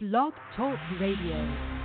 Blog Talk Radio.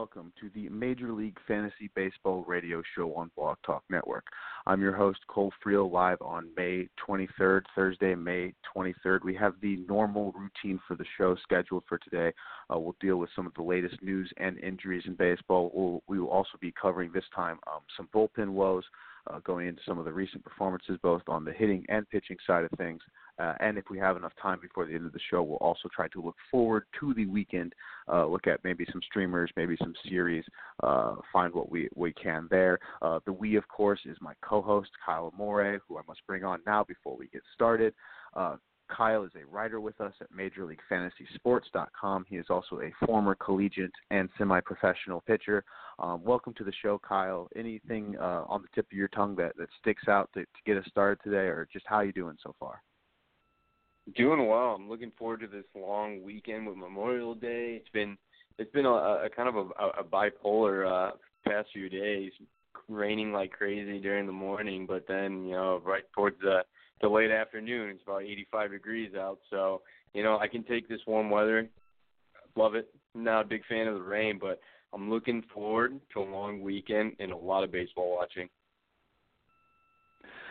Welcome to the Major League Fantasy Baseball radio show on Blog Talk Network. I'm your host, Cole Freel, live on May 23rd, Thursday, May 23rd. We have the normal routine for the show scheduled for today. Uh, we'll deal with some of the latest news and injuries in baseball. We'll, we will also be covering this time um, some bullpen woes, uh, going into some of the recent performances, both on the hitting and pitching side of things. Uh, and if we have enough time before the end of the show, we'll also try to look forward to the weekend, uh, look at maybe some streamers, maybe some series, uh, find what we, we can there. Uh, the we, of course, is my co-host, Kyle Amore, who I must bring on now before we get started. Uh, Kyle is a writer with us at MajorLeagueFantasySports.com. He is also a former collegiate and semi-professional pitcher. Um, welcome to the show, Kyle. Anything uh, on the tip of your tongue that, that sticks out to, to get us started today, or just how you doing so far? Doing well. I'm looking forward to this long weekend with Memorial Day. It's been it's been a, a kind of a, a bipolar uh, past few days. Raining like crazy during the morning, but then you know right towards the the late afternoon, it's about 85 degrees out. So you know I can take this warm weather. Love it. I'm not a big fan of the rain, but I'm looking forward to a long weekend and a lot of baseball watching.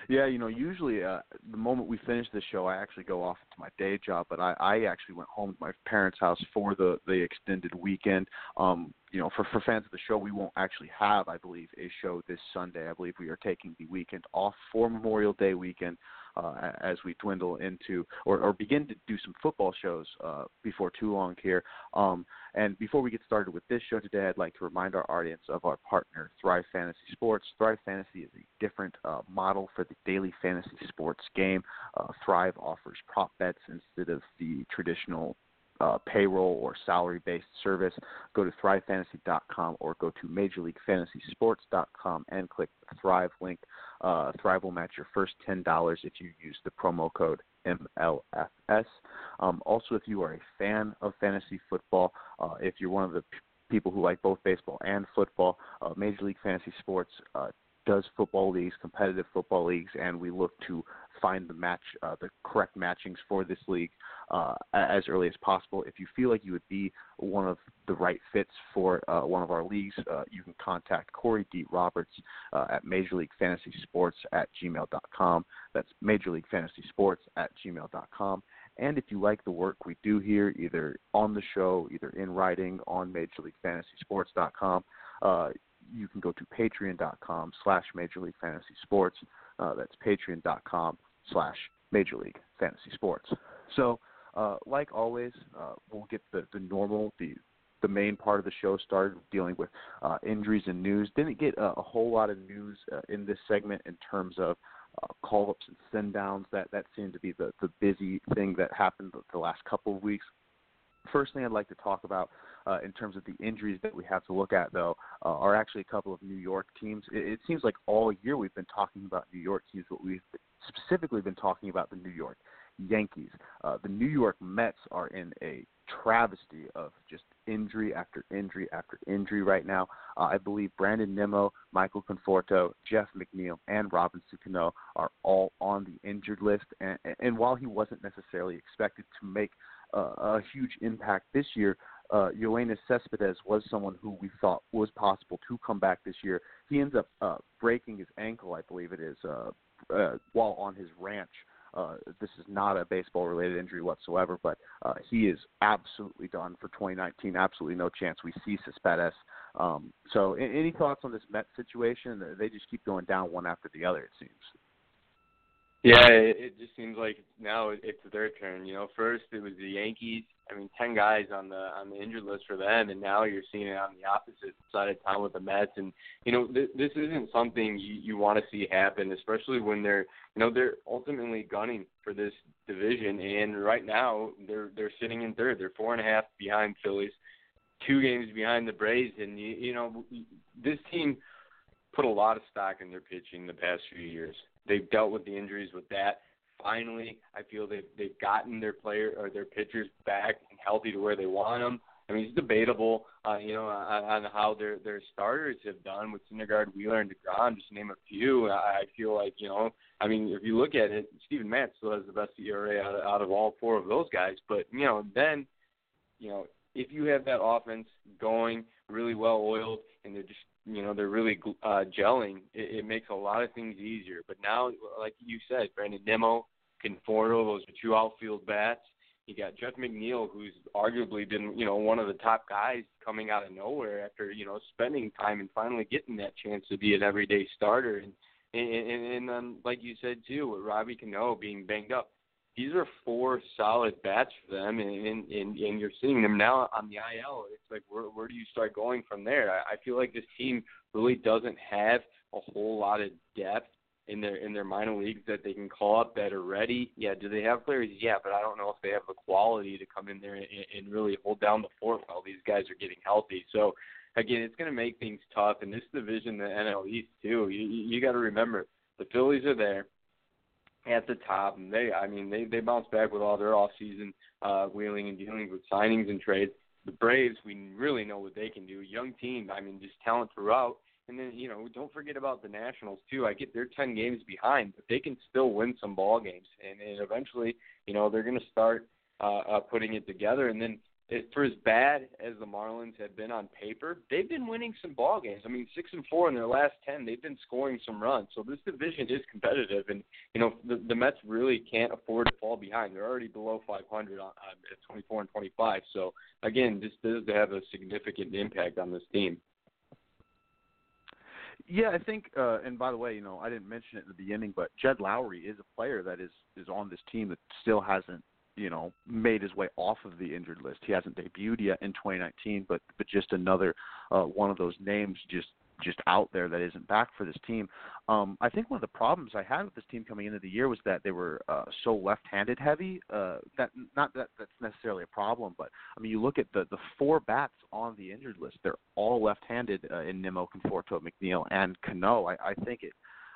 Yeah, you know, usually uh, the moment we finish the show, I actually go off to my day job. But I, I actually went home to my parents' house for the the extended weekend. Um, you know, for for fans of the show, we won't actually have, I believe, a show this Sunday. I believe we are taking the weekend off for Memorial Day weekend uh, as we dwindle into or, or begin to do some football shows uh, before too long here. Um, and before we get started with this show today, I'd like to remind our audience of our partner, Thrive Fantasy Sports. Thrive Fantasy is a different uh, model for the daily fantasy sports game. Uh, Thrive offers prop bets instead of the traditional uh, payroll or salary based service, go to thrivefantasy.com or go to majorleaguefantasysports.com and click the Thrive link. Uh, Thrive will match your first $10 if you use the promo code MLFS. Um, also, if you are a fan of fantasy football, uh, if you're one of the p- people who like both baseball and football, uh, Major League Fantasy Sports uh, does football leagues, competitive football leagues, and we look to find the match, uh, the correct matchings for this league uh, as early as possible. If you feel like you would be one of the right fits for uh, one of our leagues, uh, you can contact Corey D. Roberts uh, at Major League Fantasy Sports at gmail.com. That's Major League Fantasy Sports at gmail.com. And if you like the work we do here, either on the show, either in writing on MajorLeagueFantasySports.com, uh, you can go to patreon.com slash Major League Fantasy Sports. Uh, that's patreon.com slash Major League Fantasy Sports. So, uh, like always, uh, we'll get the, the normal, the the main part of the show started dealing with uh, injuries and news. Didn't get a, a whole lot of news uh, in this segment in terms of uh, call ups and send downs. That that seemed to be the the busy thing that happened the, the last couple of weeks. First thing I'd like to talk about uh, in terms of the injuries that we have to look at, though, uh, are actually a couple of New York teams. It, it seems like all year we've been talking about New York teams, but we've specifically been talking about the New York Yankees. Uh, the New York Mets are in a travesty of just injury after injury after injury right now. Uh, I believe Brandon Nimmo, Michael Conforto, Jeff McNeil, and Robinson Cano are all on the injured list. And, and while he wasn't necessarily expected to make a huge impact this year, uh, Cespedes was someone who we thought was possible to come back this year. He ends up uh, breaking his ankle, I believe it is, uh, uh, while on his ranch. Uh, this is not a baseball related injury whatsoever, but uh, he is absolutely done for 2019. Absolutely no chance we see Cespedes. Um, so, any thoughts on this Met situation? They just keep going down one after the other, it seems. Yeah, it, just seems like now it's their turn. You know, first it was the Yankees. I mean, ten guys on the on the injured list for them, and now you're seeing it on the opposite side of town with the Mets. And you know, th- this isn't something you, you want to see happen, especially when they're you know they're ultimately gunning for this division. And right now they're they're sitting in third. They're four and a half behind Phillies, two games behind the Braves, and you, you know this team put a lot of stock in their pitching the past few years. They've dealt with the injuries with that. Finally, I feel they've they've gotten their player or their pitchers back and healthy to where they want them. I mean, it's debatable, uh, you know, on, on how their their starters have done with Syndergaard, Wheeler, and Degrom, just to name a few. I feel like, you know, I mean, if you look at it, Steven Matz still has the best ERA out of, out of all four of those guys. But you know, then, you know, if you have that offense going really well oiled and they're just you know they're really uh, gelling, it, it makes a lot of things easier. But now, like you said, Brandon Nimmo, Conforto, those are two outfield bats. You got Jeff McNeil, who's arguably been, you know, one of the top guys coming out of nowhere after, you know, spending time and finally getting that chance to be an everyday starter. And and and, and um, like you said too, with Robbie Cano being banged up, these are four solid bats for them, and and and, you're seeing them now on the IL. It's like where where do you start going from there? I, I feel like this team really doesn't have a whole lot of depth in their in their minor leagues that they can call up that are ready. Yeah, do they have players? Yeah, but I don't know if they have the quality to come in there and, and really hold down the fort while these guys are getting healthy. So again, it's going to make things tough. And this division, the NL East too. You you got to remember the Phillies are there at the top, and they I mean they they bounce back with all their off season uh, wheeling and dealing with signings and trades. The Braves, we really know what they can do. Young team, I mean, just talent throughout and then you know, don't forget about the Nationals too. I get they're ten games behind, but they can still win some ball games, and, and eventually, you know, they're going to start uh, uh, putting it together. And then, for as bad as the Marlins have been on paper, they've been winning some ball games. I mean, six and four in their last ten, they've been scoring some runs. So this division is competitive, and you know, the, the Mets really can't afford to fall behind. They're already below 500 on, at 24 and 25. So again, this does have a significant impact on this team. Yeah, I think, uh, and by the way, you know, I didn't mention it in the beginning, but Jed Lowrie is a player that is is on this team that still hasn't, you know, made his way off of the injured list. He hasn't debuted yet in 2019, but but just another uh, one of those names just just out there that isn't back for this team. Um, I think one of the problems I had with this team coming into the year was that they were uh, so left-handed heavy. Uh, that not that that's necessarily a problem, but I mean, you look at the the four bats on the injured list; they're all left-handed uh, in Nimmo, Conforto, McNeil, and Cano. I, I think it.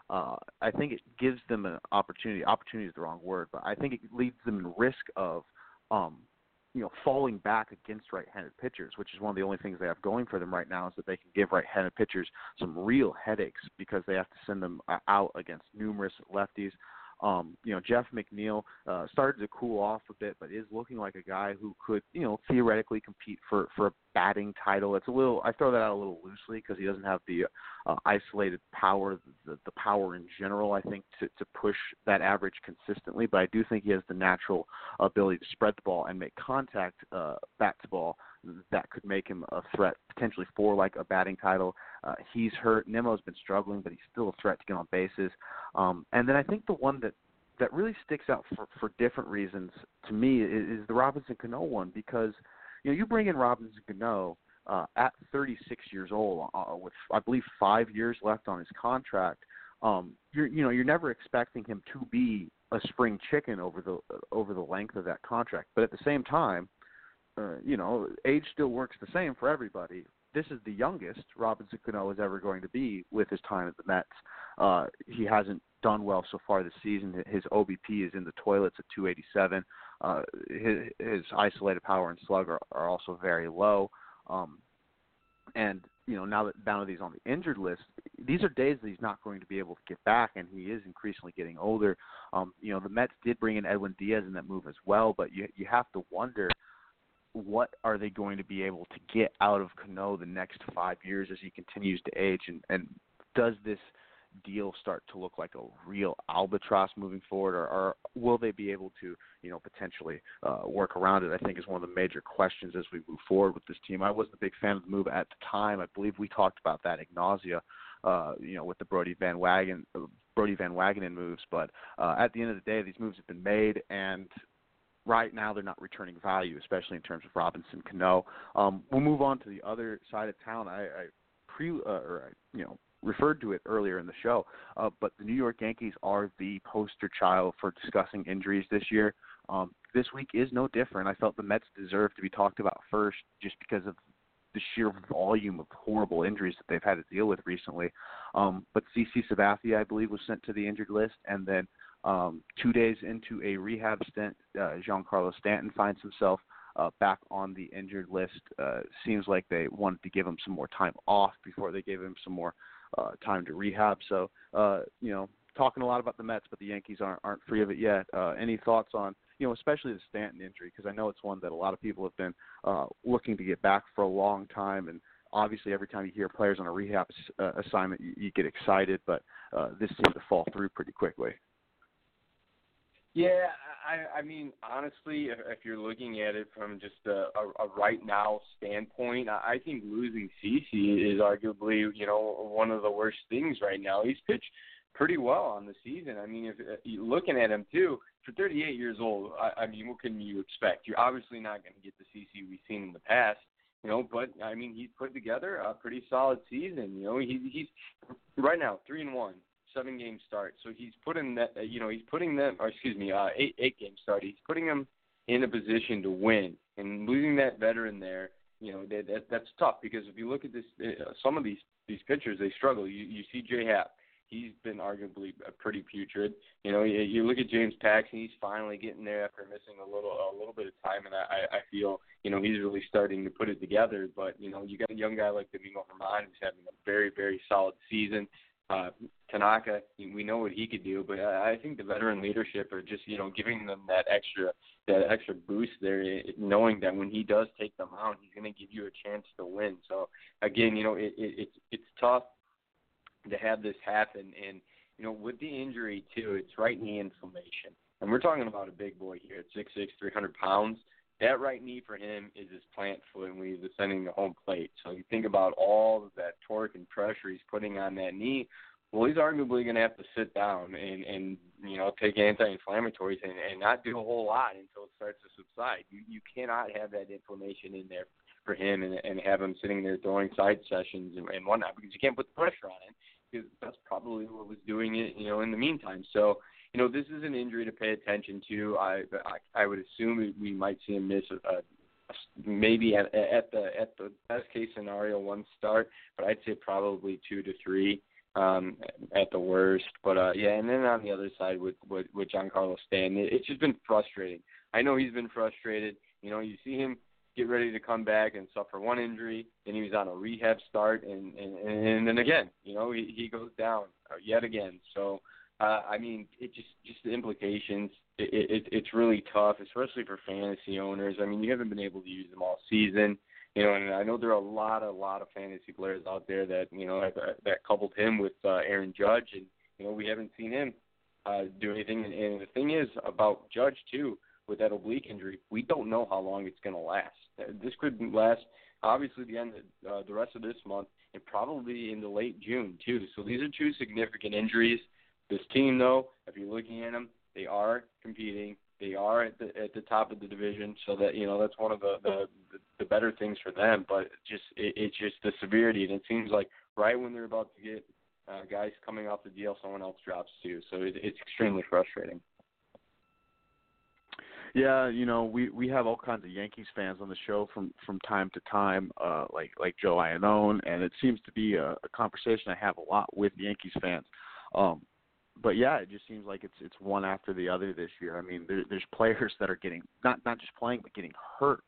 Uh, I think it gives them an opportunity. Opportunity is the wrong word, but I think it leaves them in risk of um, you know falling back against right-handed pitchers, which is one of the only things they have going for them right now is that they can give right-handed pitchers some real headaches because they have to send them uh, out against numerous lefties. Um, you know, Jeff McNeil uh, started to cool off a bit, but is looking like a guy who could, you know, theoretically compete for for a batting title. It's a little I throw that out a little loosely because he doesn't have the uh, isolated power, the, the power in general. I think to to push that average consistently, but I do think he has the natural ability to spread the ball and make contact uh, bat to ball that could make him a threat potentially for like a batting title. Uh, he's hurt. Nimmo's been struggling, but he's still a threat to get on bases. Um, and then I think the one that that really sticks out for for different reasons to me is, is the Robinson Cano one because you know you bring in Robinson Cano uh, at 36 years old uh, with I believe five years left on his contract. Um, you're you know you're never expecting him to be a spring chicken over the over the length of that contract, but at the same time uh, you know, age still works the same for everybody. This is the youngest Robinson Cano is ever going to be with his time at the Mets. Uh, he hasn't done well so far this season. His OBP is in the toilets at 287. Uh, his, his isolated power and slug are, are also very low. Um, and you know now that that on the injured list, these are days that he's not going to be able to get back, and he is increasingly getting older. Um, you know the Mets did bring in Edwin Diaz in that move as well, but you you have to wonder what are they going to be able to get out of Cano the next five years as he continues to age, and, and does this deal start to look like a real albatross moving forward, or, or will they be able to, you know, potentially uh, work around it? I think is one of the major questions as we move forward with this team. I wasn't a big fan of the move at the time. I believe we talked about that at nausea, uh, you know, with the Brodie Van Wagen, Brodie Van Wagenen moves. But uh, at the end of the day, these moves have been made, and right now they're not returning value, especially in terms of Robinson Cano. Um, we'll move on to the other side of town. I, I pre uh, or I, you know referred to it earlier in the show, uh, but the New York Yankees are the poster child for discussing injuries this year. Um, this week is no different. I felt the Mets deserve to be talked about first, just because of the sheer volume of horrible injuries that they've had to deal with recently. Um, but CC Sabathia, I believe, was sent to the injured list, and then um, two days into a rehab stint, uh, Giancarlo Stanton finds himself uh, back on the injured list. Uh, seems like they wanted to give him some more time off before they gave him some more uh, time to rehab. So, uh, you know, talking a lot about the Mets, but the Yankees aren't aren't free of it yet. Uh, any thoughts on you know, especially the Stanton injury, because I know it's one that a lot of people have been uh, looking to get back for a long time, and obviously every time you hear players on a rehab uh, assignment, you, you get excited, but uh, this seemed to fall through pretty quickly. Yeah, I, I mean, honestly, if, if you're looking at it from just a, a, a right now standpoint, I think losing CC is arguably, you know, one of the worst things right now. He's pitched pretty well on the season. I mean, if uh, looking at him too, for 38 years old, I, I mean, what can you expect? You're obviously not going to get the CC we've seen in the past, you know. But I mean, he's put together a pretty solid season. You know, he, he's right now three and one, seven game start. So he's putting that, uh, you know, he's putting them, or excuse me, uh, eight eight game start. He's putting them in a position to win, and losing that veteran there. You know that, that that's tough because if you look at this, uh, some of these these pitchers they struggle. You you see J Happ, he's been arguably pretty putrid. You know, you, you look at James Paxton; he's finally getting there after missing a little a little bit of time, and I I feel you know he's really starting to put it together. But you know, you got a young guy like Domingo Germán who's having a very very solid season. Uh, Tanaka, we know what he could do, but I, think the veteran leadership are just you know giving them that extra that extra boost there, knowing that when he does take them out, he's going to give you a chance to win. So again, you know, it, it, it's it's tough to have this happen. And you know, with the injury too, it's right knee inflammation, and we're talking about a big boy here at six six, three hundred pounds. That right knee for him is his plant foot when he's ascending the home plate. So you think about all of that torque and pressure he's putting on that knee. Well, he's arguably going to have to sit down and and you know take anti-inflammatories and, and not do a whole lot until it starts to subside. You you cannot have that inflammation in there for him and, and have him sitting there throwing side sessions and, and whatnot because you can't put the pressure on it because that's probably what was doing it, you know, in the meantime. So, you know, this is an injury to pay attention to. I I, I would assume we might see him miss a, a maybe at, at the at the best case scenario one start, but I'd say probably two to three um at the worst. But uh yeah, and then on the other side with with, with Giancarlo Stanton, it, it's just been frustrating. I know he's been frustrated. You know, you see him get ready to come back and suffer one injury. Then he was on a rehab start, and and and then again, you know, he he goes down yet again. So, uh, I mean, it just just the implications. It, it it's really tough, especially for fantasy owners. I mean, you haven't been able to use them all season. You know, and I know there are a lot, a lot of fantasy players out there that you know that, that coupled him with uh, Aaron Judge, and you know we haven't seen him uh, do anything. And, and the thing is about Judge too with that oblique injury, we don't know how long it's going to last. Uh, this could last obviously the end of, uh, the rest of this month and probably into late June too. So these are two significant injuries. This team, though, if you're looking at them, they are competing. They are at the at the top of the division, so that you know that's one of the the, the better things for them. But just it, it's just the severity, and it seems like right when they're about to get uh, guys coming off the deal, someone else drops too. So it, it's extremely frustrating. Yeah, you know, we we have all kinds of Yankees fans on the show from from time to time, uh, like like Joe Iannone, and it seems to be a, a conversation I have a lot with Yankees fans. Um, but yeah, it just seems like it's it's one after the other this year. I mean, there, there's players that are getting not not just playing but getting hurt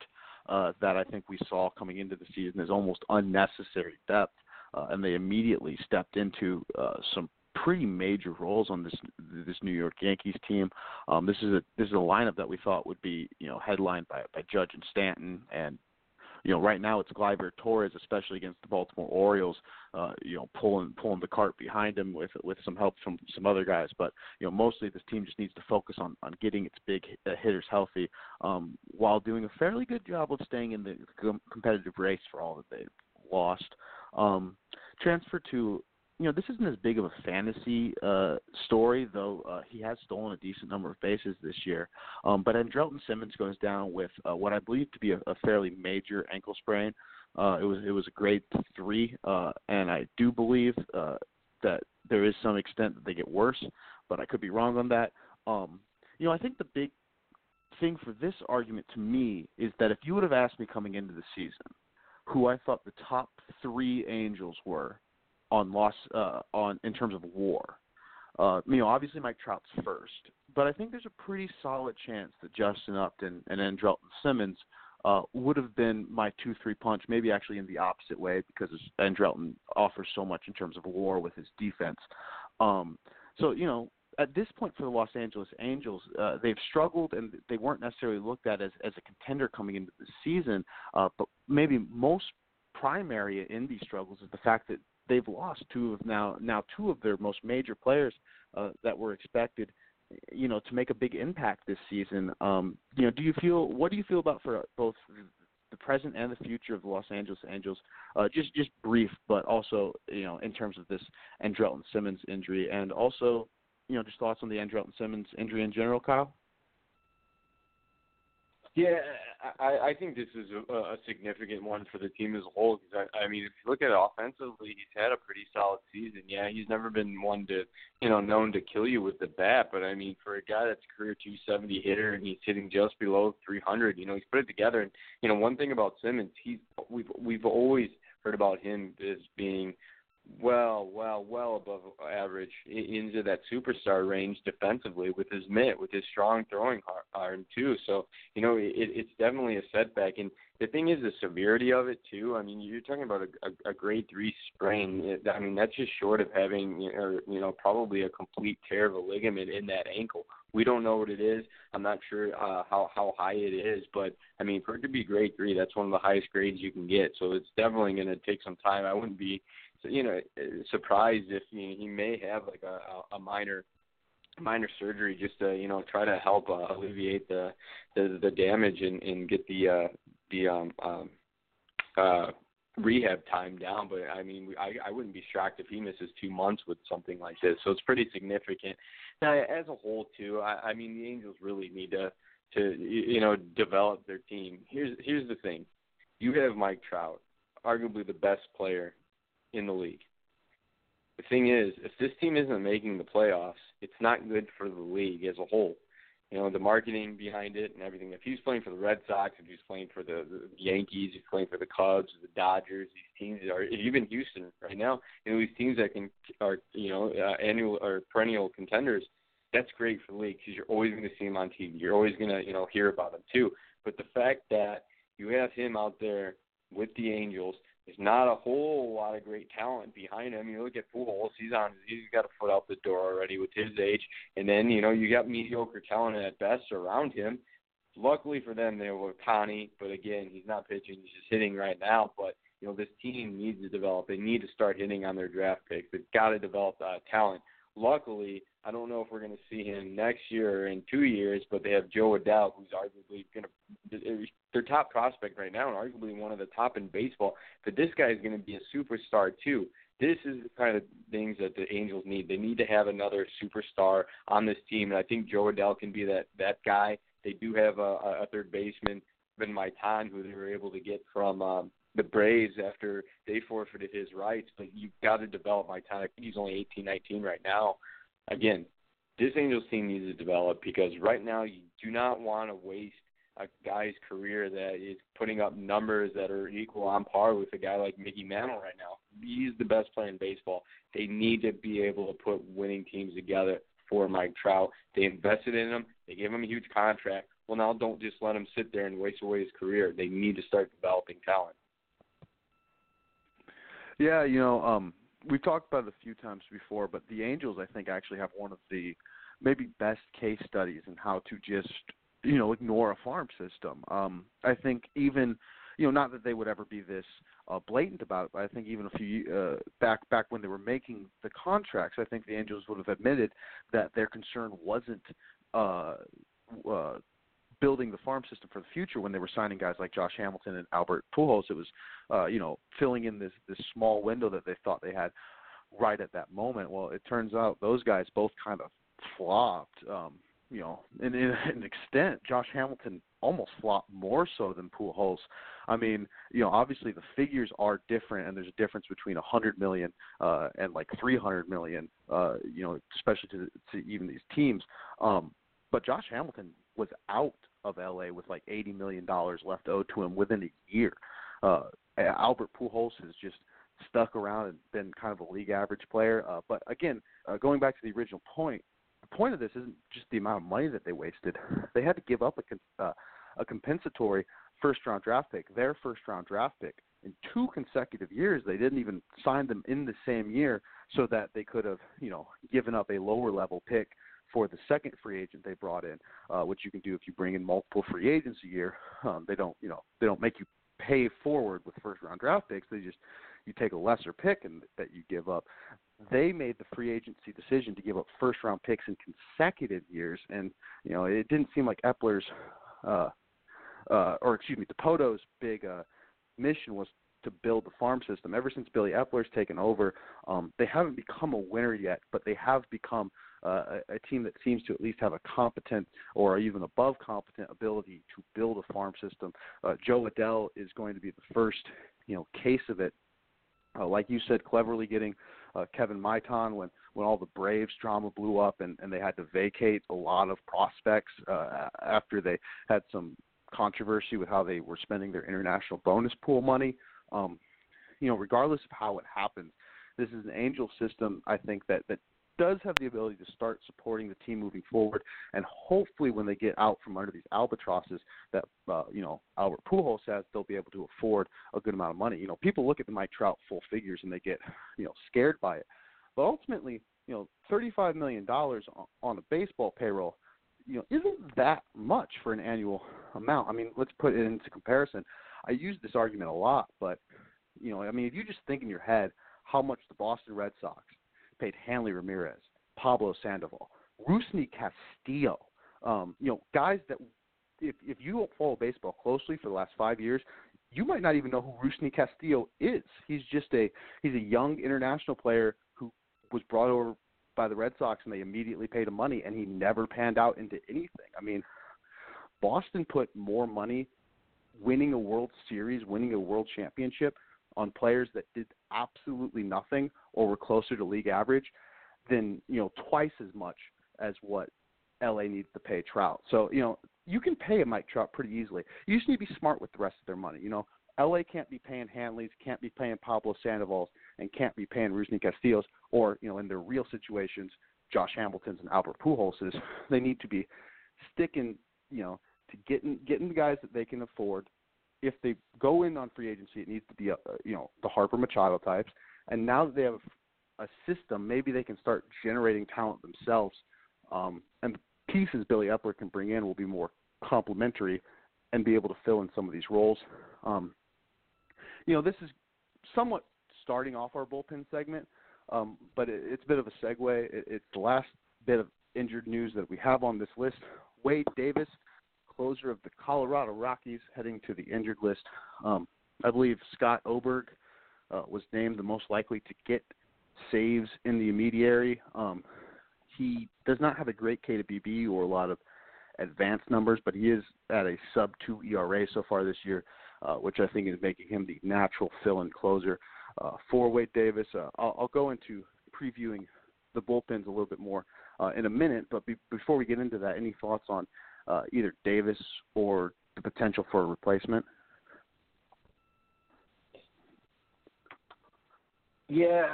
uh, that I think we saw coming into the season as almost unnecessary depth, uh, and they immediately stepped into uh, some pretty major roles on this this New York Yankees team. Um, this is a this is a lineup that we thought would be you know headlined by by Judge and Stanton, and you know right now it's Gleyber Torres, especially against the Baltimore Orioles. Uh, you know pulling pulling the cart behind him with with some help from some other guys, but you know mostly this team just needs to focus on on getting its big hitters healthy, um, while doing a fairly good job of staying in the competitive race for all that they've lost. Um, transfer to you know, this isn't as big of a fantasy uh, story, though uh, he has stolen a decent number of bases this year. Um, but Andrelton Simmons goes down with uh, what I believe to be a, a fairly major ankle sprain. Uh, it was it was a grade three, uh, and I do believe uh, that there is some extent that they get worse, but I could be wrong on that. Um, you know, I think the big thing for this argument to me is that if you would have asked me coming into the season who I thought the top three Angels were on loss uh, on in terms of WAR. Uh, you know, obviously Mike Trout's first, but I think there's a pretty solid chance that Justin Upton and Andrelton Simmons uh, would have been my two-three punch, maybe actually in the opposite way because Andrelton offers so much in terms of WAR with his defense. Um, so you know, at this point for the Los Angeles Angels, uh, they've struggled and they weren't necessarily looked at as as a contender coming into the season. Uh, but maybe most primary in these struggles is the fact that they've lost two of now now two of their most major players uh, that were expected, you know, to make a big impact this season. Um, you know, do you feel what do you feel about for both the present and the future of the Los Angeles Angels? Uh, just just brief, but also you know in terms of this Andrelton Simmons injury, and also you know, just thoughts on the Andrelton Simmons injury in general, Kyle? Yeah, I, I think this is a, a significant one for the team as a whole. Because I, I mean, if you look at it offensively, he's had a pretty solid season. Yeah, he's never been one to, you know, known to kill you with the bat. But I mean, for a guy that's a career 270 hitter and he's hitting just below 300, you know, he's put it together. And you know, one thing about Simmons, he's we've we've always heard about him as being well, well, well above average into that superstar range defensively with his mitt, with his strong throwing arm too. So you know it, it's definitely a setback. And the thing is the severity of it too. I mean, you're talking about a, a, a grade three sprain. I mean, that's just short of having or you know probably a complete tear of a ligament in that ankle. We don't know what it is. I'm not sure uh, how how high it is, but I mean, for it to be grade three, that's one of the highest grades you can get. So it's definitely going to take some time. I wouldn't be you know surprised if know, he may have like a, a minor minor surgery just to you know try to help uh, alleviate the the, the damage and, and get the uh, the um, um, uh, rehab time down. But I mean, I, I wouldn't be shocked if he misses two months with something like this. So it's pretty significant. Now, as a whole, too, I, I mean, the Angels really need to to you know develop their team. Here's here's the thing: you have Mike Trout, arguably the best player in the league. The thing is, if this team isn't making the playoffs, it's not good for the league as a whole. You know, the marketing behind it and everything. If he's playing for the Red Sox, if he's playing for the, the Yankees, he's playing for the Cubs, the Dodgers, these teams are even Houston right now. You know, these teams that can are you know uh, annual or perennial contenders. That's great for the league because you're always going to see him on TV. You're always going to you know hear about him too. But the fact that you have him out there with the Angels there's not a whole lot of great talent behind him. You look at Pujols; he's on, he's got a foot out the door already with his age, and then you know you got mediocre talent at best around him. Luckily for them, they were Connie, but again, he's not pitching; he's just hitting right now. But you know this team needs to develop. They need to start hitting on their draft picks. They've got to develop uh, talent. Luckily, I don't know if we're going to see him next year or in two years, but they have Jo Adell, who's arguably going to their top prospect right now, and arguably one of the top in baseball. But this guy is going to be a superstar too. This is the kind of things that the Angels need. They need to have another superstar on this team, and I think Jo Adell can be that that guy. They do have a, a third baseman, Ben Maitan, who they were able to get from um, the Braves after they forfeited his rights. But you've got to develop Maitan. I think he's only 18, 19 right now. Again, this Angels team needs to develop because right now you do not want to waste a guy's career that is putting up numbers that are equal on par with a guy like Mickey Mantle right now. He's the best player in baseball. They need to be able to put winning teams together for Mike Trout. They invested in him. They gave him a huge contract. Well, now don't just let him sit there and waste away his career. They need to start developing talent. Yeah, you know, um, we've talked about it a few times before, but the Angels, I think, actually have one of the maybe best case studies in how to just you know ignore a farm system. Um, I think even you know not that they would ever be this uh, blatant about it, but I think even a few uh, back back when they were making the contracts, I think the Angels would have admitted that their concern wasn't uh, uh, building the farm system for the future when they were signing guys like Josh Hamilton and Albert Pujols. It was uh, you know filling in this this small window that they thought they had right at that moment. Well, it turns out those guys both kind of flopped. Um, you know, in, in an extent, Josh Hamilton almost flopped more so than Pujols. I mean, you know, obviously the figures are different, and there's a difference between a 100 million uh, and like 300 million. Uh, you know, especially to, to even these teams. Um, but Josh Hamilton was out of LA with like 80 million dollars left owed to him within a year. Uh, Albert Pujols has just stuck around and been kind of a league average player. Uh, but again, uh, going back to the original point, the point of this isn't just the amount of money that they wasted. They had to give up a uh, a compensatory first round draft pick, their first round draft pick, in two consecutive years. They didn't even sign them in the same year so that they could have, you know, given up a lower level pick for the second free agent they brought in, uh, which you can do if you bring in multiple free agents a year. Um, they don't, you know, they don't make you pay forward with first round draft picks. They just you take a lesser pick and that you give up. They made the free agency decision to give up first round picks in consecutive years, and you know it didn't seem like Eppler's, uh, uh, or excuse me, Dipoto's big uh, mission was to build the farm system. Ever since Billy Eppler's taken over, um, they haven't become a winner yet, but they have become uh, a, a team that seems to at least have a competent or even above competent ability to build a farm system. Uh, Jo Adell is going to be the first, you know, case of it. Uh, like you said, cleverly getting uh, Kevin Maitan when when all the Braves drama blew up and and they had to vacate a lot of prospects uh, after they had some controversy with how they were spending their international bonus pool money. Um, you know, regardless of how it happens, this is an angel system. I think that that does have the ability to start supporting the team moving forward, and hopefully, when they get out from under these albatrosses that uh, you know Albert Pujols has, they'll be able to afford a good amount of money. You know, people look at the Mike Trout full figures and they get you know scared by it, but ultimately, you know, thirty-five million dollars on a baseball payroll, you know, isn't that much for an annual amount. I mean, let's put it into comparison. I use this argument a lot, but you know, I mean, if you just think in your head how much the Boston Red Sox paid Hanley Ramirez, Pablo Sandoval, Rusney Castillo, um, you know, guys that if if you don't follow baseball closely for the last five years, you might not even know who Rusney Castillo is. He's just a he's a young international player who was brought over by the Red Sox and they immediately paid him money and he never panned out into anything. I mean, Boston put more money winning a World Series, winning a World Championship on players that did absolutely nothing or were closer to league average than, you know, twice as much as what LA needs to pay Trout. So, you know, you can pay a Mike Trout pretty easily. You just need to be smart with the rest of their money. You know, LA can't be paying Hanleys, can't be paying Pablo Sandovals, and can't be paying Rusney Castillos, or you know, in their real situations, Josh Hamilton's and Albert Pujols's. They need to be sticking, you know, getting getting the guys that they can afford. If they go in on free agency, it needs to be a, you know the Harper Machado types. And now that they have a system, maybe they can start generating talent themselves. Um, and the pieces Billy Eppler can bring in will be more complementary and be able to fill in some of these roles. Um, you know, this is somewhat starting off our bullpen segment, um, but it, it's a bit of a segue. It, it's the last bit of injured news that we have on this list. Wade Davis, closer of the Colorado Rockies, heading to the injured list. Um, I believe Scott Oberg uh, was named the most likely to get saves in the immediary. Um, he does not have a great K to BB or a lot of advanced numbers, but he is at a sub two ERA so far this year, uh, which I think is making him the natural fill-in closer uh, for Wade Davis. Uh, I'll, I'll go into previewing the bullpens a little bit more uh, in a minute, but be, before we get into that, any thoughts on uh, either Davis or the potential for a replacement? Yeah,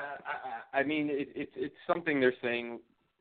I, I mean it, it's it's something they're saying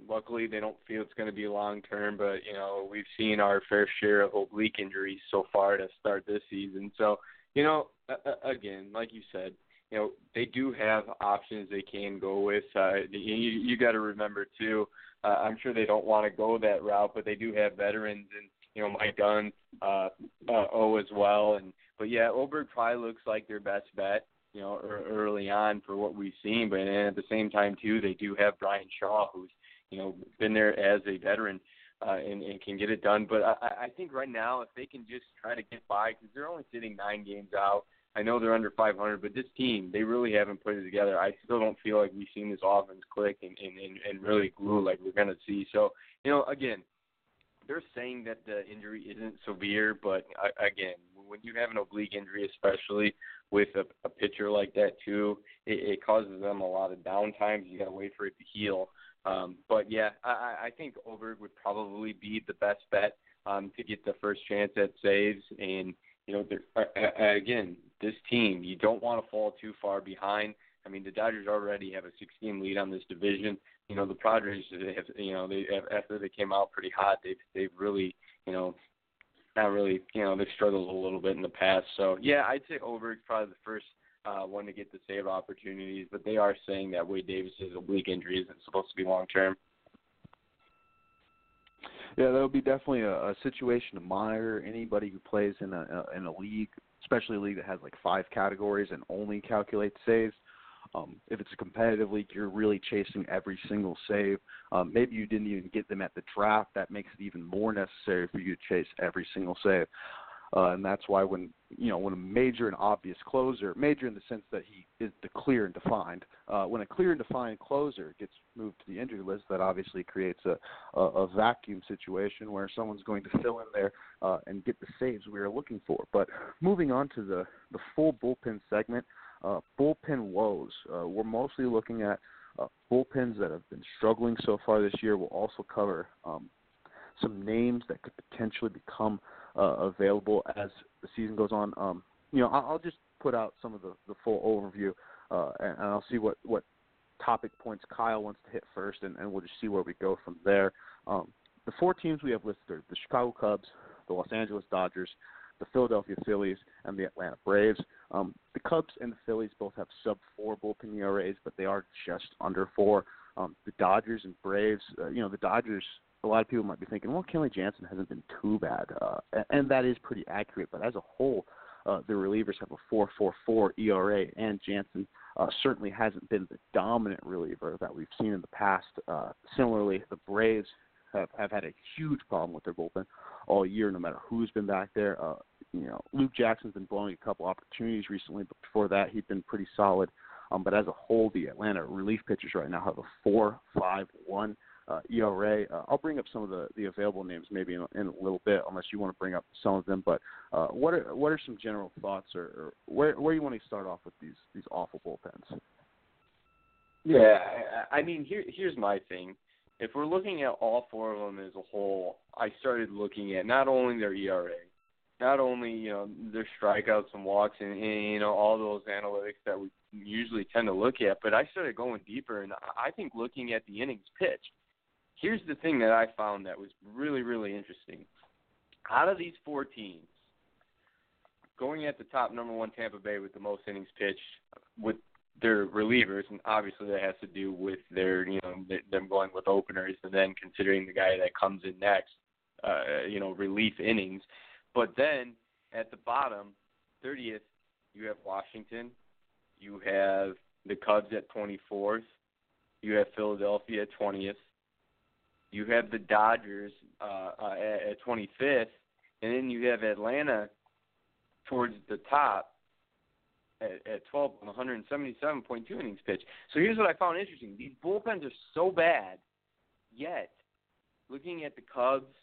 luckily they don't feel it's going to be long term but you know we've seen our fair share of oblique injuries so far to start this season so you know uh, again like you said you know they do have options they can go with uh you you got to remember too uh, i'm sure they don't want to go that route but they do have veterans and you know mike dunn uh uh o as well and but yeah oberg probably looks like their best bet you know early on for what we've seen but at the same time too they do have bryan shaw who's you know, been there as a veteran uh, and, and can get it done. But I, I think right now, if they can just try to get by, because they're only sitting nine games out. I know they're under 500, but this team, they really haven't put it together. I still don't feel like we've seen this offense click and, and, and, and really glue like we're going to see. So, you know, again, they're saying that the injury isn't severe, but uh, again, when you have an oblique injury, especially with a, a pitcher like that too, it, it causes them a lot of downtimes. You got to wait for it to heal. Um, but yeah, I, I think Oberg would probably be the best bet um, to get the first chance at saves. And you know, uh, uh, again, this team, you don't want to fall too far behind. I mean, the Dodgers already have a six-game lead on this division. You know, the Padres have, you know, they after they came out pretty hot, they've they've really, you know, not really, you know, they've struggled a little bit in the past. So yeah, I'd say Oberg is probably the first uh, one to get the save opportunities, but they are saying that Wade Davis's oblique injury isn't supposed to be long term. Yeah, that would be definitely a, a situation to monitor. Anybody who plays in a, a in a league, especially a league that has like five categories and only calculates saves. Um, if it's a competitive league, you're really chasing every single save. Um, maybe you didn't even get them at the draft. That makes it even more necessary for you to chase every single save. Uh, and that's why when you know when a major and obvious closer, major in the sense that he is the clear and defined, uh, when a clear and defined closer gets moved to the injury list, that obviously creates a, a, a vacuum situation where someone's going to fill in there uh, and get the saves we are looking for. But moving on to the the full bullpen segment, uh, bullpen woes. Uh, we're mostly looking at uh, bullpens that have been struggling so far this year. We'll also cover um, some names that could potentially become uh, available as the season goes on. Um, you know, I'll, just put out some of the, the full overview, uh, and, and I'll see what what topic points Kyle wants to hit first, and, and we'll just see where we go from there. Um, the four teams we have listed are the Chicago Cubs, the Los Angeles Dodgers, the Philadelphia Phillies, and the Atlanta Braves. Um, the Cubs and the Phillies both have sub four bullpen ERAs, but they are just under four. Um, the Dodgers and Braves, uh, you know, the Dodgers a lot of people might be thinking, well, Kenley Jansen hasn't been too bad, uh, and that is pretty accurate. But as a whole, uh, the relievers have a 4.44 ERA, and Jansen uh, certainly hasn't been the dominant reliever that we've seen in the past. Uh, similarly, the Braves have, have had a huge problem with their bullpen all year, no matter who's been back there. Uh, you know, Luke Jackson's been blowing a couple opportunities recently, but before that, he'd been pretty solid. Um, but as a whole, the Atlanta relief pitchers right now have a 4.51 uh, ERA. Uh, I'll bring up some of the, the available names maybe in, in a little bit, unless you want to bring up some of them. But uh, what are what are some general thoughts, or, or where where you want to start off with these these awful bullpens? Yeah, I mean, here here's my thing. If we're looking at all four of them as a whole, I started looking at not only their ERA, not only you know their strikeouts and walks and, and you know all those analytics that we usually tend to look at, but I started going deeper, and I think looking at the innings pitched here's the thing that I found that was really, really interesting. Out of these four teams, going at the top, number one, Tampa Bay with the most innings pitched with their relievers, and obviously that has to do with their, you know, them going with openers, and then considering the guy that comes in next, uh, you know, relief innings. But then at the bottom, 30th, you have Washington, you have the Cubs at 24th, you have Philadelphia at 20th, you have the Dodgers uh, uh, at, at 25th, and then you have Atlanta towards the top at, at 12 177.2 innings pitched. So here's what I found interesting: these bullpens are so bad, yet looking at the Cubs,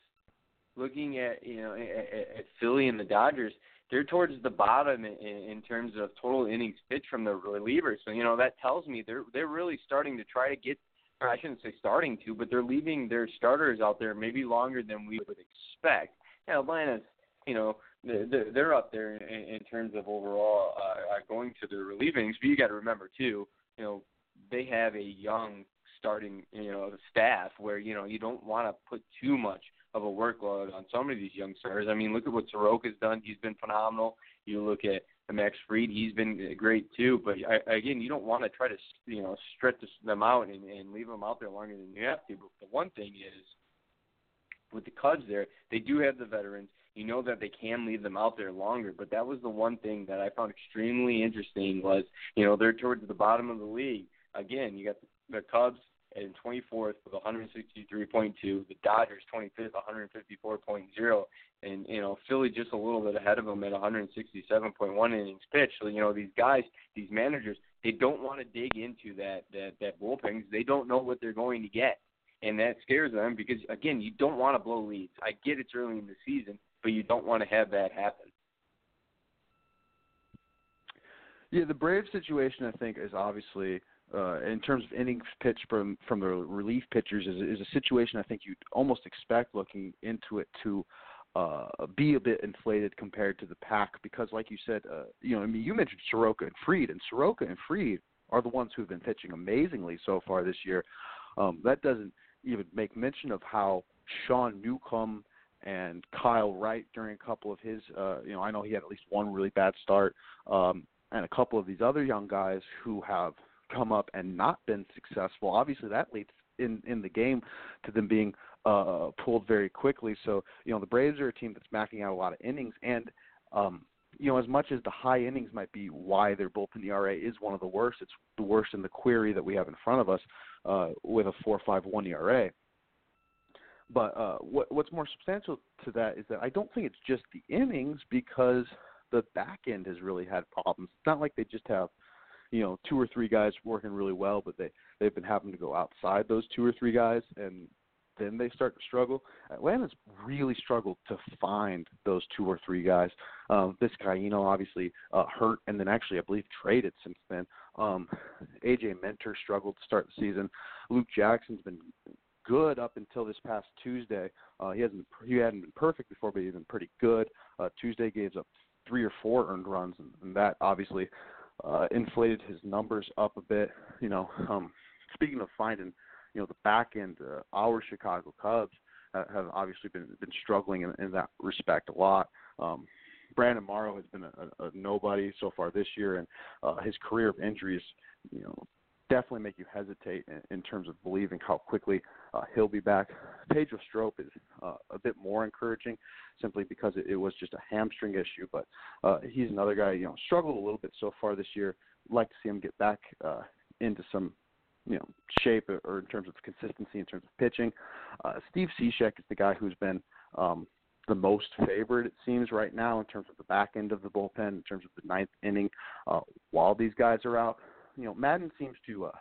looking at you know at, at Philly and the Dodgers, they're towards the bottom in, in terms of total innings pitched from the relievers. So you know that tells me they're they're really starting to try to get or I shouldn't say starting to, but they're leaving their starters out there maybe longer than we would expect. Now, Atlanta's, you know, they're, they're up there in, in terms of overall uh, uh going to their relievings. But you got to remember too, you know, they have a young starting, you know, staff where you know you don't want to put too much of a workload on some of these young stars. I mean, look at what Soroka's done; he's been phenomenal. You look at Max Fried, he's been great too. But I, again, you don't want to try to you know stretch them out and, and leave them out there longer than you have to. But the one thing is, with the Cubs there, they do have the veterans. You know that they can leave them out there longer, but that was the one thing that I found extremely interesting was, you know, they're towards the bottom of the league. Again, you got the, the Cubs and 24th with 163.2, the Dodgers 25th 154.0, and you know Philly just a little bit ahead of them at 167.1 innings pitched. So you know these guys, these managers, they don't want to dig into that that that bullpen. They don't know what they're going to get, and that scares them because again, you don't want to blow leads. I get it's early in the season, but you don't want to have that happen. Yeah, the Braves situation I think is obviously uh, in terms of innings pitched from from the relief pitchers is, is a situation I think you'd almost expect looking into it to uh, be a bit inflated compared to the pack because, like you said, uh, you know, I mean, you mentioned Soroka and Fried, and Soroka and Fried are the ones who've been pitching amazingly so far this year. Um, that doesn't even make mention of how Sean Newcomb and Kyle Wright during a couple of his, uh, you know, I know he had at least one really bad start, um, and a couple of these other young guys who have come up and not been successful. Obviously, that leads in in the game to them being uh, pulled very quickly. So, you know, the Braves are a team that's macking out a lot of innings, and um, you know, as much as the high innings might be why their bullpen ERA is one of the worst, it's the worst in the query that we have in front of us uh, with a 4.51 ERA. But uh, what, what's more substantial to that is that I don't think it's just the innings because the back end has really had problems. It's not like they just have, you know, two or three guys working really well, but they they've been having to go outside those two or three guys, and then they start to struggle. Atlanta's really struggled to find those two or three guys. Um, this guy, you know, obviously uh, hurt, and then actually I believe traded since then. Um, AJ Minter struggled to start the season. Luke Jackson's been good up until this past Tuesday. Uh, he hasn't he hadn't been perfect before, but he's been pretty good. Uh, Tuesday gave up three or four earned runs, and, and that obviously uh, inflated his numbers up a bit. You know, um, speaking of finding you know the back end, uh, our Chicago Cubs have, have obviously been been struggling in, in that respect a lot. Um, Brandon Morrow has been a, a, a nobody so far this year, and uh, his career of injuries, you know, definitely make you hesitate in, in terms of believing how quickly uh, he'll be back. Pedro Strop is uh, a bit more encouraging, simply because it, it was just a hamstring issue. But uh, he's another guy, you know, struggled a little bit so far this year. Like to see him get back uh, into some you know shape or in terms of consistency in terms of pitching. Uh, Steve Cishek is the guy who's been um, the most favored it seems right now in terms of the back end of the bullpen in terms of the ninth inning uh, while these guys are out. You know Maddon seems to uh,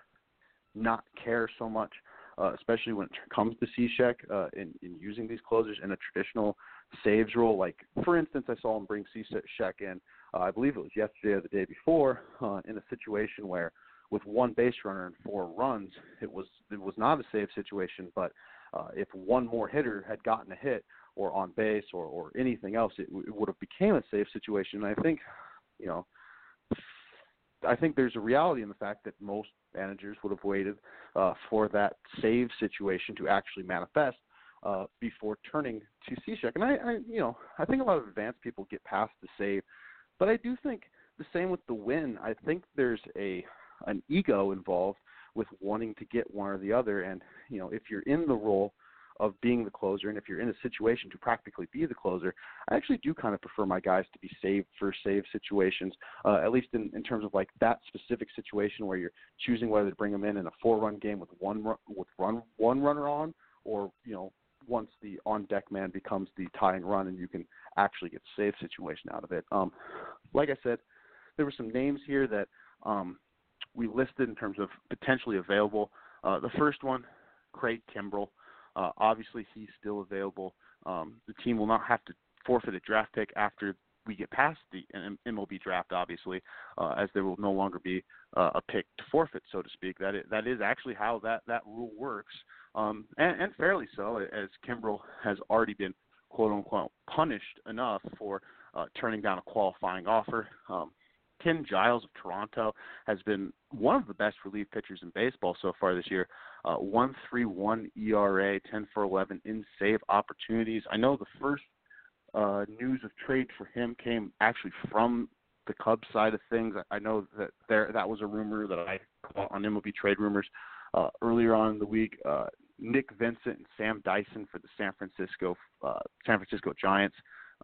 not care so much. Uh, especially when it comes to Cishek uh, in, in using these closers in a traditional saves role. Like, for instance, I saw him bring Cishek in, uh, I believe it was yesterday or the day before, uh, in a situation where with one base runner and four runs, it was it was not a save situation. But uh, if one more hitter had gotten a hit or on base or or anything else, it, it would have became a save situation. And I think, you know, I think there's a reality in the fact that most managers would have waited uh, for that save situation to actually manifest uh, before turning to Cishek. And I, I, you know, I think a lot of advanced people get past the save, but I do think the same with the win. I think there's a an ego involved with wanting to get one or the other. And you know, if you're in the role of being the closer, and if you're in a situation to practically be the closer, I actually do kind of prefer my guys to be saved for save situations, uh, at least in, in terms of like that specific situation where you're choosing whether to bring them in in a four-run game with one run, with run one runner on, or you know once the on deck man becomes the tying run and you can actually get save situation out of it. Um, like I said, there were some names here that um, we listed in terms of potentially available. Uh, the first one, Craig Kimbrel. Uh, obviously, he's still available. Um, the team will not have to forfeit a draft pick after we get past the MLB draft, obviously, uh, as there will no longer be uh, a pick to forfeit, so to speak. That is, that is actually how that that rule works, um, and, and fairly so, as Kimbrel has already been quote unquote punished enough for uh, turning down a qualifying offer. Um, Ken Giles of Toronto has been one of the best relief pitchers in baseball so far this year. Uh, 1.31 ERA, 10 for 11 in save opportunities. I know the first uh, news of trade for him came actually from the Cubs side of things. I know that there that was a rumor that I caught on MLB trade rumors uh, earlier on in the week. Uh, Nick Vincent and Sam Dyson for the San Francisco uh, San Francisco Giants.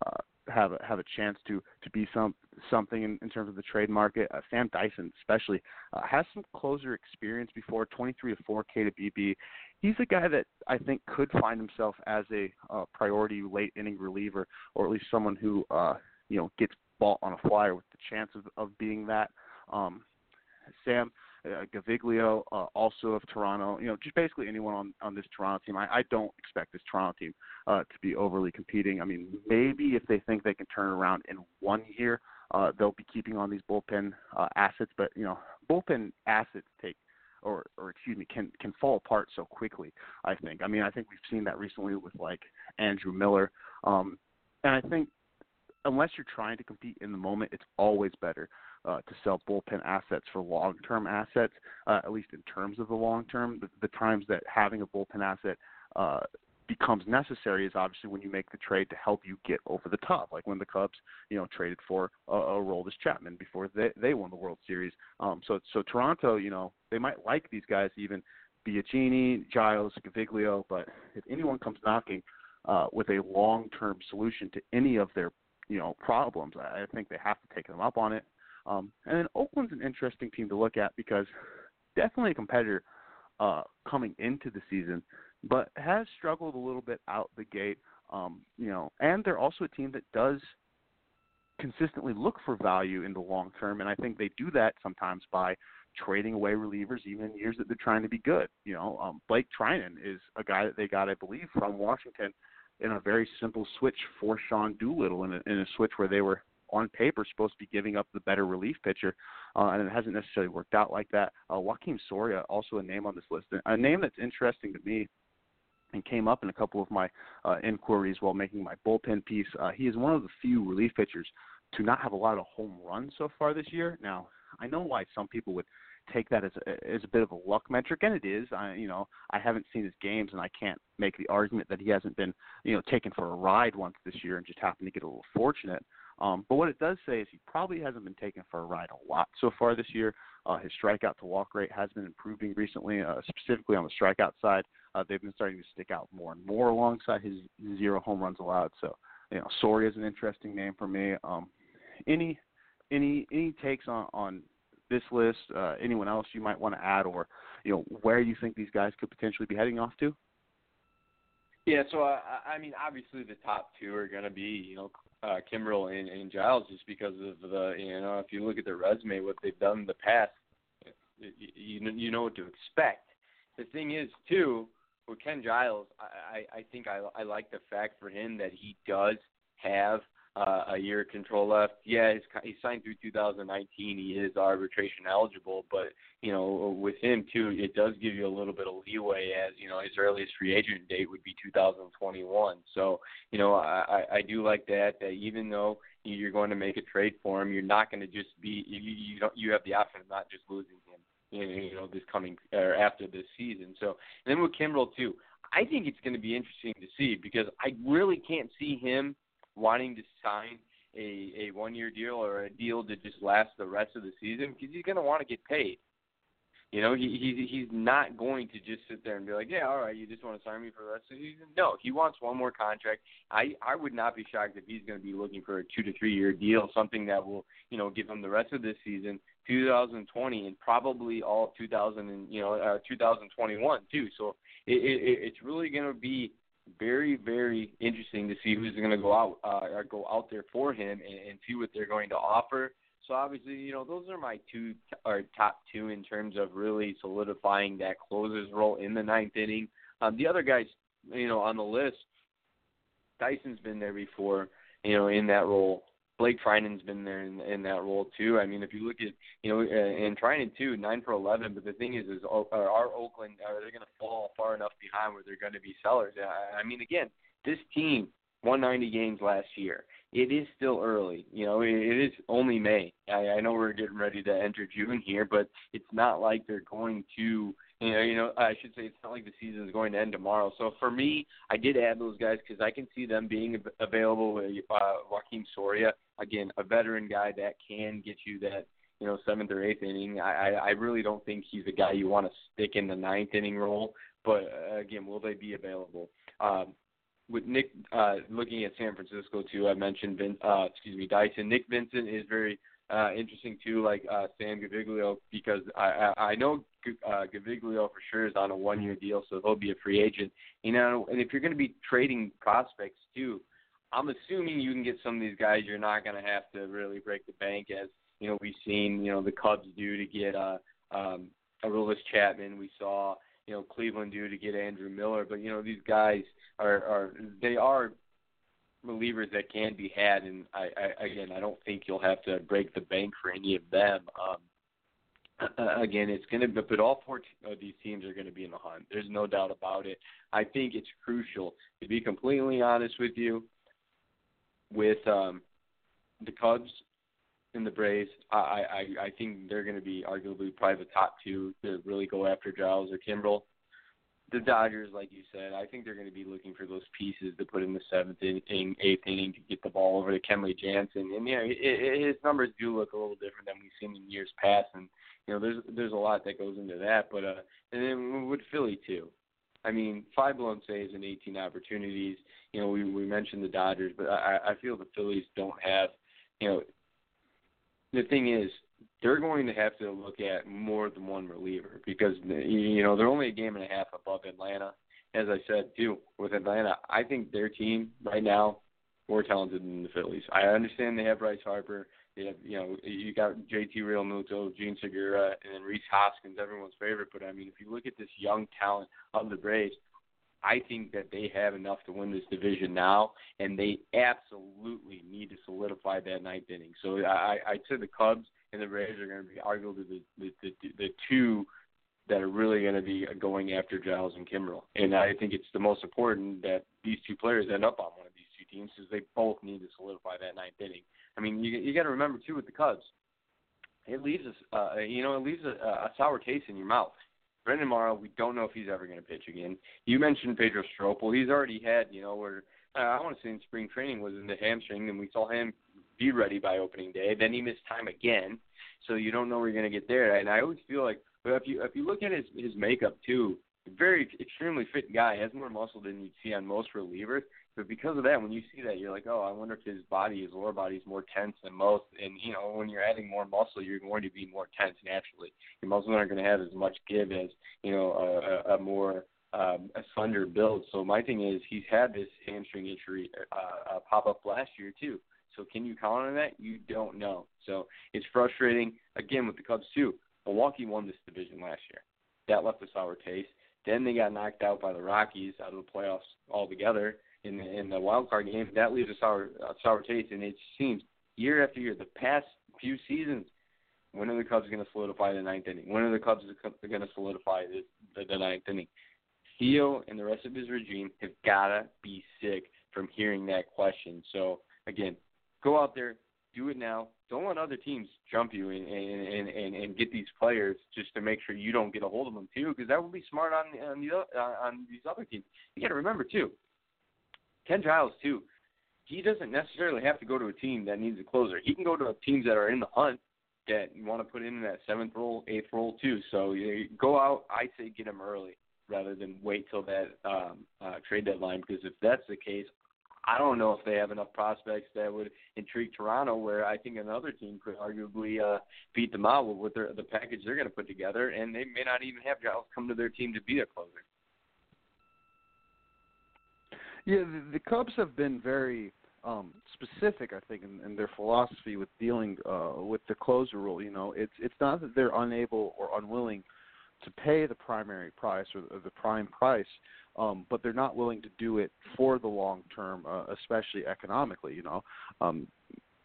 Uh, have a, have a chance to to be some something in, in terms of the trade market. Uh, Sam Dyson, especially, uh, has some closer experience before 23 to 4 K to BB. He's a guy that I think could find himself as a uh, priority late inning reliever, or at least someone who uh, you know gets ball on a flyer with the chance of, of being that. Um, Sam uh, Gaviglio, uh, also of Toronto. You know, just basically anyone on on this Toronto team. I, I don't expect this Toronto team uh, to be overly competing. I mean, maybe if they think they can turn around in one year, uh, they'll be keeping on these bullpen uh, assets. But you know, bullpen assets take or or excuse me can can fall apart so quickly. I think. I mean, I think we've seen that recently with like Andrew Miller. Um, and I think unless you're trying to compete in the moment, it's always better uh, to sell bullpen assets for long-term assets, uh, at least in terms of the long term. The, the times that having a bullpen asset uh, becomes necessary is obviously when you make the trade to help you get over the top, like when the Cubs, you know, traded for a, a Aroldis Chapman before they they won the World Series. Um, so so Toronto, you know, they might like these guys even Biagini, Giles, Gaviglio, but if anyone comes knocking uh, with a long-term solution to any of their you know problems, I think they have to take them up on it. Um, and then Oakland's an interesting team to look at because definitely a competitor uh, coming into the season, but has struggled a little bit out the gate. Um, you know, and they're also a team that does consistently look for value in the long term, and I think they do that sometimes by trading away relievers even in years that they're trying to be good. You know, um, Blake Treinen is a guy that they got, I believe, from Washington in a very simple switch for Sean Doolittle in a, in a switch where they were on paper supposed to be giving up the better relief pitcher, uh, and it hasn't necessarily worked out like that. Uh, Joakim Soria, also a name on this list, a name that's interesting to me and came up in a couple of my uh, inquiries while making my bullpen piece. Uh, he is one of the few relief pitchers to not have a lot of home runs so far this year. Now, I know why some people would take that as a, as a bit of a luck metric, and it is. I you know I haven't seen his games, and I can't make the argument that he hasn't been you know taken for a ride once this year and just happened to get a little fortunate. Um, but what it does say is he probably hasn't been taken for a ride a lot so far this year. Uh, his strikeout to walk rate has been improving recently, uh, specifically on the strikeout side. Uh, they've been starting to stick out more and more alongside his zero home runs allowed. So, you know, Soria is an interesting name for me. Um, any any any takes on on this list? Uh, anyone else you might want to add, or you know, where you think these guys could potentially be heading off to? Yeah, so uh, I mean, obviously the top two are going to be, you know, uh, Kimbrel and, and Giles, just because of the, you know, if you look at their resume, what they've done in the past, you you, you know what to expect. The thing is, too, with Ken Giles, I I, I think I I like the fact for him that he does have uh, a year control left. Yeah, he's, he's signed through 2019. He is arbitration eligible, but you know, with him too, it does give you a little bit of leeway as you know his earliest free agent date would be 2021. So you know, I, I do like that. That even though you're going to make a trade for him, you're not going to just be you, you don't you have the option of not just losing him. You know, this coming or after this season. So and then with Kimbrel too, I think it's going to be interesting to see because I really can't see him wanting to sign a a one year deal or a deal to just last the rest of the season because he's going to want to get paid. You know, he he's he's not going to just sit there and be like, yeah, all right, you just want to sign me for the rest of the season. No, he wants one more contract. I I would not be shocked if he's going to be looking for a two to three year deal, something that will you know give him the rest of this season, 2020, and probably all 2000 and you know uh, 2021 too. So it, it it's really going to be very, very interesting to see who's going to go out uh, or go out there for him and, and see what they're going to offer. So obviously, you know, those are my two or top two in terms of really solidifying that closer's role in the ninth inning. Um, the other guys, you know, on the list, Dyson's been there before, you know, in that role. Blake Treinen's been there in, in that role too. I mean, if you look at you know, uh, and Treinen too, nine for eleven. But the thing is, is uh, are Oakland are they going to fall far enough behind where they're going to be sellers? I, I mean, again, this team won 90 games last year. It is still early. You know, it, it is only May. I, I know we're getting ready to enter June here, but it's not like they're going to you know, you know, I should say it's not like the season is going to end tomorrow. So for me, I did add those guys because I can see them being available. Uh, Joakim Soria, again, a veteran guy that can get you that, you know, seventh or eighth inning. I, I really don't think he's a guy you want to stick in the ninth inning role. But uh, again, will they be available? Um, with Nick uh, looking at San Francisco too, I mentioned Vin, uh, excuse me, Dyson. Nick Vincent is very uh, interesting too, like uh, Sam Gaviglio, because I, I, I know uh, Gaviglio for sure is on a one-year deal, so he'll be a free agent. You know, and if you're going to be trading prospects too, I'm assuming you can get some of these guys. You're not going to have to really break the bank, as you know we've seen. You know the Cubs do to get uh, um, Aroldis Chapman. We saw you know Cleveland do to get Andrew Miller. But you know these guys are are they are relievers that can be had, and I, I again I don't think you'll have to break the bank for any of them. Um, uh, again, it's going to, but all four of these teams are going to be in the hunt. There's no doubt about it. I think it's crucial to be completely honest with you. With um, the Cubs, and the Braves. I I, I think they're going to be arguably probably the top two to really go after Giles or Kimbrel. The Dodgers, like you said, I think they're going to be looking for those pieces to put in the seventh inning, eighth inning to get the ball over to Kenley Jansen. And it, it, his numbers do look a little different than we've seen in years past, and you know, there's there's a lot that goes into that. But uh, and then with Philly too. I mean, five blown saves and 18 opportunities. You know, we we mentioned the Dodgers, but I I feel the Phillies don't have. You know, the thing is, they're going to have to look at more than one reliever because you know they're only a game and a half above Atlanta. As I said too, with Atlanta, I think their team right now more talented than the Phillies. I understand they have Bryce Harper. They have, you know, you got JT Realmuto, Jean Segura, and then Rhys Hoskins, everyone's favorite. But I mean, if you look at this young talent of the Braves, I think that they have enough to win this division now, and they absolutely need to solidify that ninth inning. So I, I'd the Cubs and the Braves are going to be arguably the the, the, the two that are really going to be going after Giles and Kimbrel. And I think it's the most important that these two players end up on one of these two teams because they both need to solidify that ninth inning. I mean, you you got to remember too with the Cubs, it leaves us, uh, you know, it leaves a, a sour taste in your mouth. Brandon Morrow, we don't know if he's ever going to pitch again. You mentioned Pedro Strop. Well, he's already had, you know, where uh, I want to say in spring training was in the hamstring, and we saw him be ready by opening day. Then he missed time again, so you don't know where you're going to get there. And I always feel like, but if you if you look at his his makeup too, very extremely fit guy, has more muscle than you'd see on most relievers. But because of that, when you see that, you're like, oh, I wonder if his body, his lower body, is more tense than most. And you know, when you're adding more muscle, you're going to be more tense naturally. Your muscles aren't going to have as much give as you know a, a, a more um, a slender build. So my thing is, he's had this hamstring injury uh, uh, pop up last year too. So can you count on that? You don't know. So it's frustrating. Again, with the Cubs too. Milwaukee won this division last year. That left a sour taste. Then they got knocked out by the Rockies out of the playoffs altogether in the, in the wild card game. That leaves a sour a sour taste, and it seems year after year, the past few seasons, when are the Cubs going to solidify the ninth inning? When are the Cubs going to solidify the, the, the ninth inning? Theo and the rest of his regime have got to be sick from hearing that question. So again, go out there, do it now. Don't let other teams jump you and and and, and get these players just to make sure you don't get a hold of them too, because that would be smart on on, the, on these other teams. You got to remember too, Ken Giles too. He doesn't necessarily have to go to a team that needs a closer. He can go to teams that are in the hunt that you want to put in that seventh role, eighth role too. So you go out. I say get him early rather than wait till that um, uh, trade deadline because if that's the case, I don't know if they have enough prospects that would intrigue Toronto, where I think another team could arguably uh, beat them out with their, the package they're going to put together, and they may not even have Giles come to their team to be a closer. Yeah, the, the Cubs have been very um, specific, I think, in, in their philosophy with dealing uh, with the closer rule. You know, it's it's not that they're unable or unwilling to pay the primary price or, or the prime price, um, but they're not willing to do it for the long term, uh, especially economically. You know, um,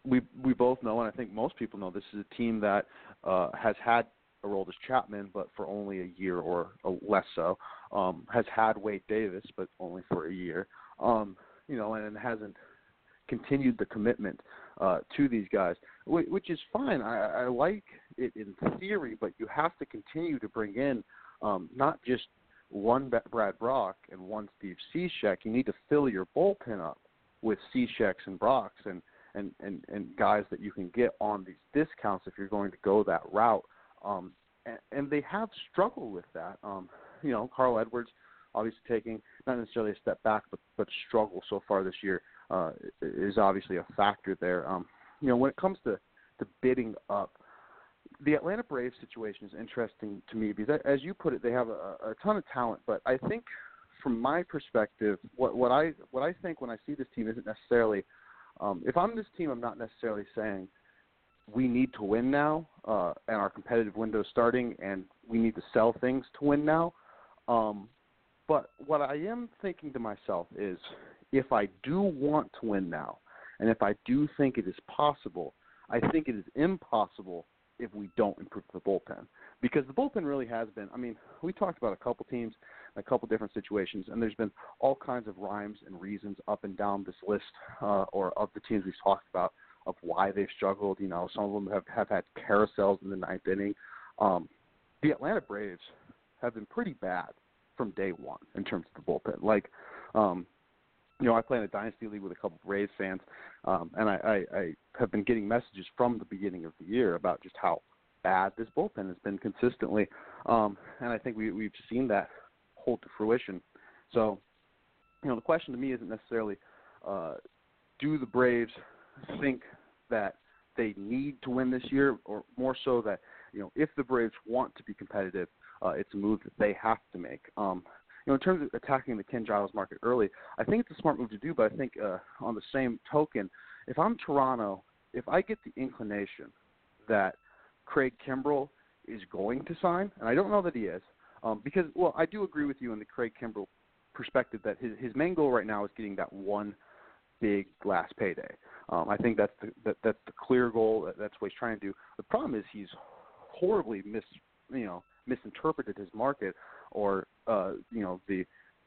we we both know, and I think most people know, this is a team that uh, has had Aroldis Chapman, but for only a year or less so. Um, has had Wade Davis, but only for a year um, you know, and hasn't continued the commitment uh, to these guys, which is fine. I, I like it in theory, but you have to continue to bring in um, not just one Brad Brach and one Steve Cishek. You need to fill your bullpen up with Cisheks and Brachs and, and, and, and guys that you can get on these discounts if you're going to go that route. Um, and, and they have struggled with that. Um, you know, Carl Edwards – obviously taking not necessarily a step back, but but struggle so far this year uh, is obviously a factor there. Um, you know, when it comes to to bidding up, the Atlanta Braves situation is interesting to me because, as you put it, they have a, a ton of talent. But I think, from my perspective, what what I what I think when I see this team isn't necessarily. Um, if I'm this team, I'm not necessarily saying we need to win now, uh, and our competitive window is starting, and we need to sell things to win now. Um, but what I am thinking to myself is if I do want to win now, and if I do think it is possible, I think it is impossible if we don't improve the bullpen. Because the bullpen really has been, I mean, we talked about a couple teams, a couple different situations, and there's been all kinds of rhymes and reasons up and down this list uh, or of the teams we've talked about of why they've struggled. You know, some of them have have had carousels in the ninth inning. Um, the Atlanta Braves have been pretty bad from day one in terms of the bullpen. Like, um, you know, I play in a dynasty league with a couple of Braves fans, um, and I, I, I have been getting messages from the beginning of the year about just how bad this bullpen has been consistently, um, and I think we, we've seen that hold to fruition. So, you know, the question to me isn't necessarily uh, do the Braves think that they need to win this year, or more so that you know if the Braves want to be competitive, uh, it's a move that they have to make. Um, know, in terms of attacking the Ken Giles market early, I think it's a smart move to do. But I think uh, on the same token, if I'm Toronto, if I get the inclination that Craig Kimbrel is going to sign, and I don't know that he is, um, because well, I do agree with you in the Craig Kimbrel perspective that his his main goal right now is getting that one big last payday. Um, I think that's the that, that's the clear goal. That, that's what he's trying to do. The problem is he's horribly mis you know misinterpreted his market, or uh, you know the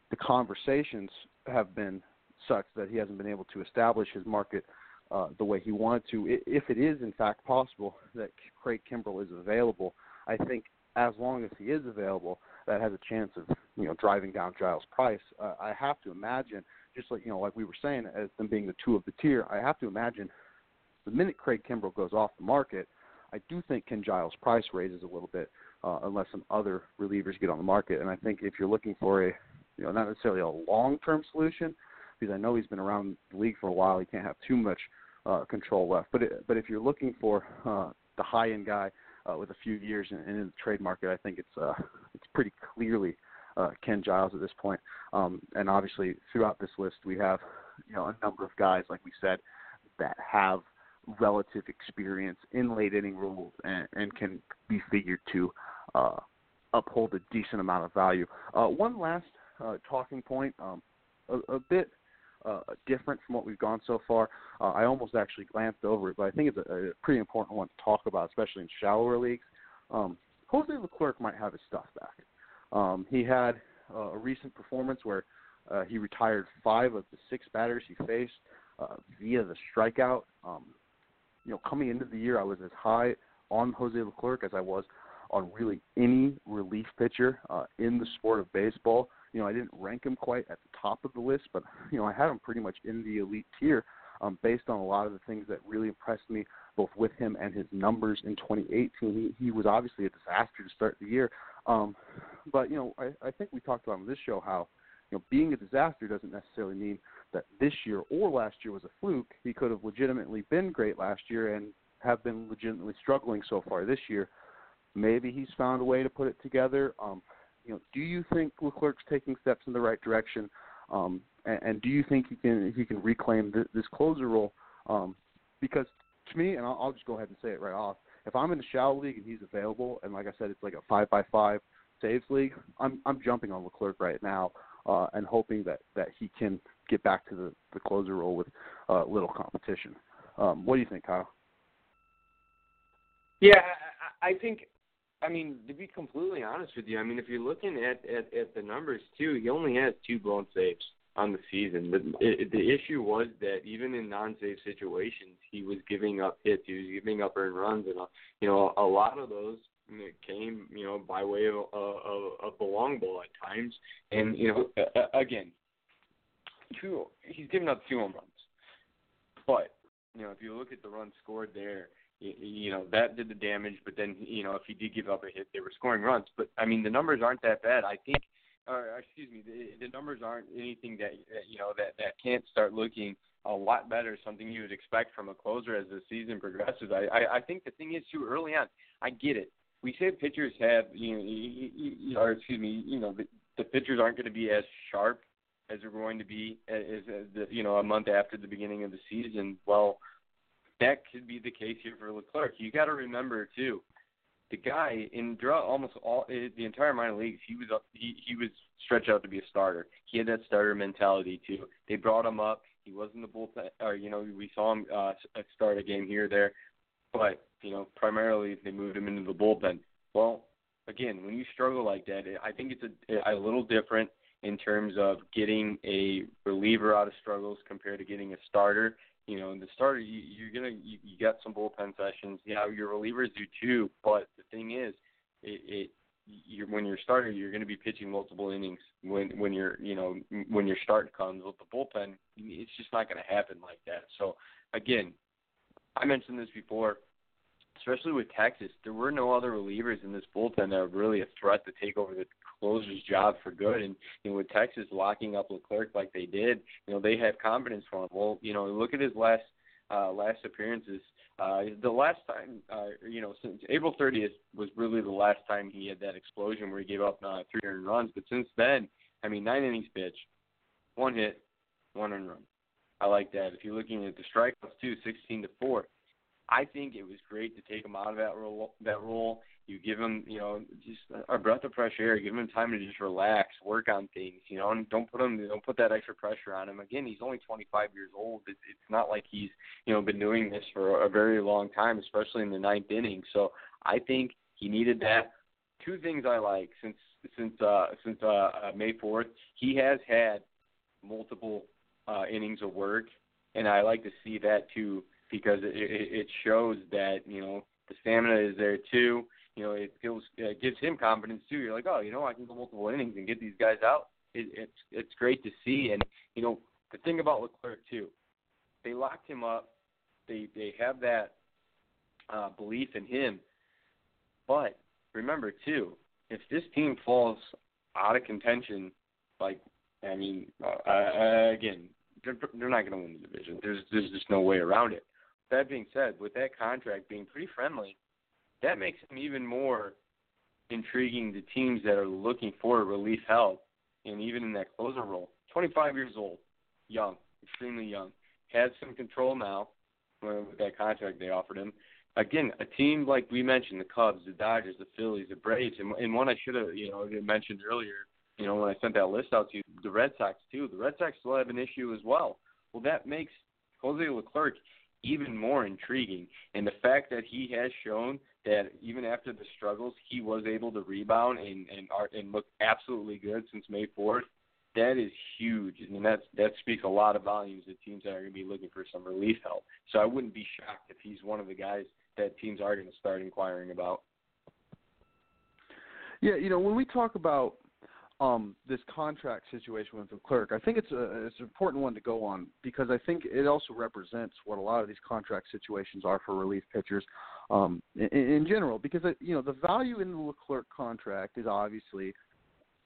the conversations have been such that he hasn't been able to establish his market uh, the way he wanted to. If it is in fact possible that Craig Kimbrel is available, I think as long as he is available, that has a chance of you know driving down Giles' price. Uh, I have to imagine, just like you know, like we were saying, as them being the two of the tier, I have to imagine the minute Craig Kimbrel goes off the market, I do think Ken Giles' price raises a little bit uh, unless some other relievers get on the market. And I think if you're looking for a you know not necessarily a long-term solution, because I know he's been around the league for a while, he can't have too much uh, control left. But it, but if you're looking for uh, the high-end guy uh, with a few years in, in the trade market, I think it's uh, it's pretty clearly uh, Ken Giles at this point. Um, and obviously, throughout this list, we have you know a number of guys, like we said, that have relative experience in late inning rules and, and can be figured to uh, uphold a decent amount of value. Uh, one last uh, talking point, um, a, a bit uh, different from what we've gone so far. Uh, I almost actually glanced over it, but I think it's a, a pretty important one to talk about, especially in shallower leagues. Um, Jose Leclerc might have his stuff back. Um, he had uh, a recent performance where he retired five of the six batters he faced via the strikeout. Um, you know, coming into the year, I was as high on Jose Leclerc as I was on really any relief pitcher uh, in the sport of baseball. You know, I didn't rank him quite at the top of the list, but you know, I had him pretty much in the elite tier um, based on a lot of the things that really impressed me, both with him and his numbers in 2018. He, he was obviously a disaster to start the year, um, but you know, I, I think we talked about on this show how you know being a disaster doesn't necessarily mean that this year or last year was a fluke. He could have legitimately been great last year and have been legitimately struggling so far this year. Maybe he's found a way to put it together. Um, you know, do you think Leclerc's taking steps in the right direction? Um, and, and do you think he can he can reclaim th- this closer role? Um, because to me, and I'll, I'll just go ahead and say it right off. If I'm in the shallow league and he's available, and like I said, it's like a five by five saves league, I'm I'm jumping on Leclerc right now uh, and hoping that that he can get back to the the closer role with uh, little competition. Um, what do you think, Kyle? Yeah, I, I think I mean, to be completely honest with you, I mean, if you're looking at at, at the numbers too, he only has two blown saves on the season. The it, the issue was that even in non-save situations, he was giving up hits, he was giving up earned runs, and uh, you know a lot of those came you know by way of of, of the long ball at times. And you know again, two he's given up two home runs, but you know if you look at the runs scored there you know that did the damage. But then you know if he did give up a hit, they were scoring runs. But I mean the numbers aren't that bad. I think, or excuse me, the, the numbers aren't anything that you know that that can't start looking a lot better. Something you would expect from a closer as the season progresses. I I, I think the thing is too early on. I get it. We say pitchers have you know, you, or excuse me, you know the, the pitchers aren't going to be as sharp as they're going to be as, as the, you know a month after the beginning of the season. Well, that could be the case here for Leclerc. You got to remember too, the guy in draw almost all eh, the entire minor leagues, he was up, he he was stretched out to be a starter. He had that starter mentality too. They brought him up. He wasn't the bullpen, or you know, we saw him uh, start a game here or there, but you know, primarily they moved him into the bullpen. Well, again, when you struggle like that, I think it's a, a little different in terms of getting a reliever out of struggles compared to getting a starter You know, in the starter, you, you're gonna you, you got some bullpen sessions. Yeah, your relievers do too. But the thing is, it, it you're when you're starting, you're going to be pitching multiple innings when when you're you know when your start comes with the bullpen. It's just not going to happen like that. So again, I mentioned this before especially with Texas, there were no other relievers in this bullpen that were really a threat to take over the closer's job for good. And you know, with Texas locking up Leclerc like they did, you know, they have confidence for him. Well, you know, look at his last uh, last appearances. Uh, the last time, uh, you know, since April 30th was really the last time he had that explosion where he gave up uh, 300 runs. But since then, I mean, nine innings pitched, one hit, one run. I like that. If you're looking at the strikeouts too, 16 to four. I think it was great to take him out of that role. That role, you give him, you know, just a breath of fresh air. Give him time to just relax, work on things, you know, and don't put him, don't put that extra pressure on him. Again, he's only 25 years old. It's, it's not like he's, you know, been doing this for a very long time, especially in the ninth inning. So I think he needed that. Two things I like since since uh, since uh, uh, May 4th, he has had multiple uh, innings of work, and I like to see that too because it, it shows that you know the stamina is there too. You know, it feels it gives him confidence too. You're like, oh, you know, I can go multiple innings and get these guys out. It, it's it's great to see, and you know, the thing about Leclerc too, they locked him up. They they have that uh, belief in him, but remember too, if this team falls out of contention, like I mean, uh, uh, again, they're, they're not going to win the division. There's there's just no way around it that being said, with that contract being pretty friendly, that makes him even more intriguing to teams that are looking for relief help, and even in that closer role. 25 years old, young, extremely young, has some control now uh, with that contract they offered him. Again, a team like we mentioned, the Cubs, the Dodgers, the Phillies, the Braves, and, and one I should have, you know, mentioned earlier, you know, when I sent that list out to you, the Red Sox too. The Red Sox still have an issue as well. Well, that makes Jose Leclerc even more intriguing. And the fact that he has shown that even after the struggles, he was able to rebound and and and look absolutely good since May 4th. That is huge. I mean, that's that speaks a lot of volumes to teams that are going to be looking for some relief help. So I wouldn't be shocked if he's one of the guys that teams are going to start inquiring about. Yeah, you know, when we talk about um, this contract situation with Leclerc, I think it's a it's an important one to go on because I think it also represents what a lot of these contract situations are for relief pitchers um, in, in general. Because uh, you know the value in the Leclerc contract is obviously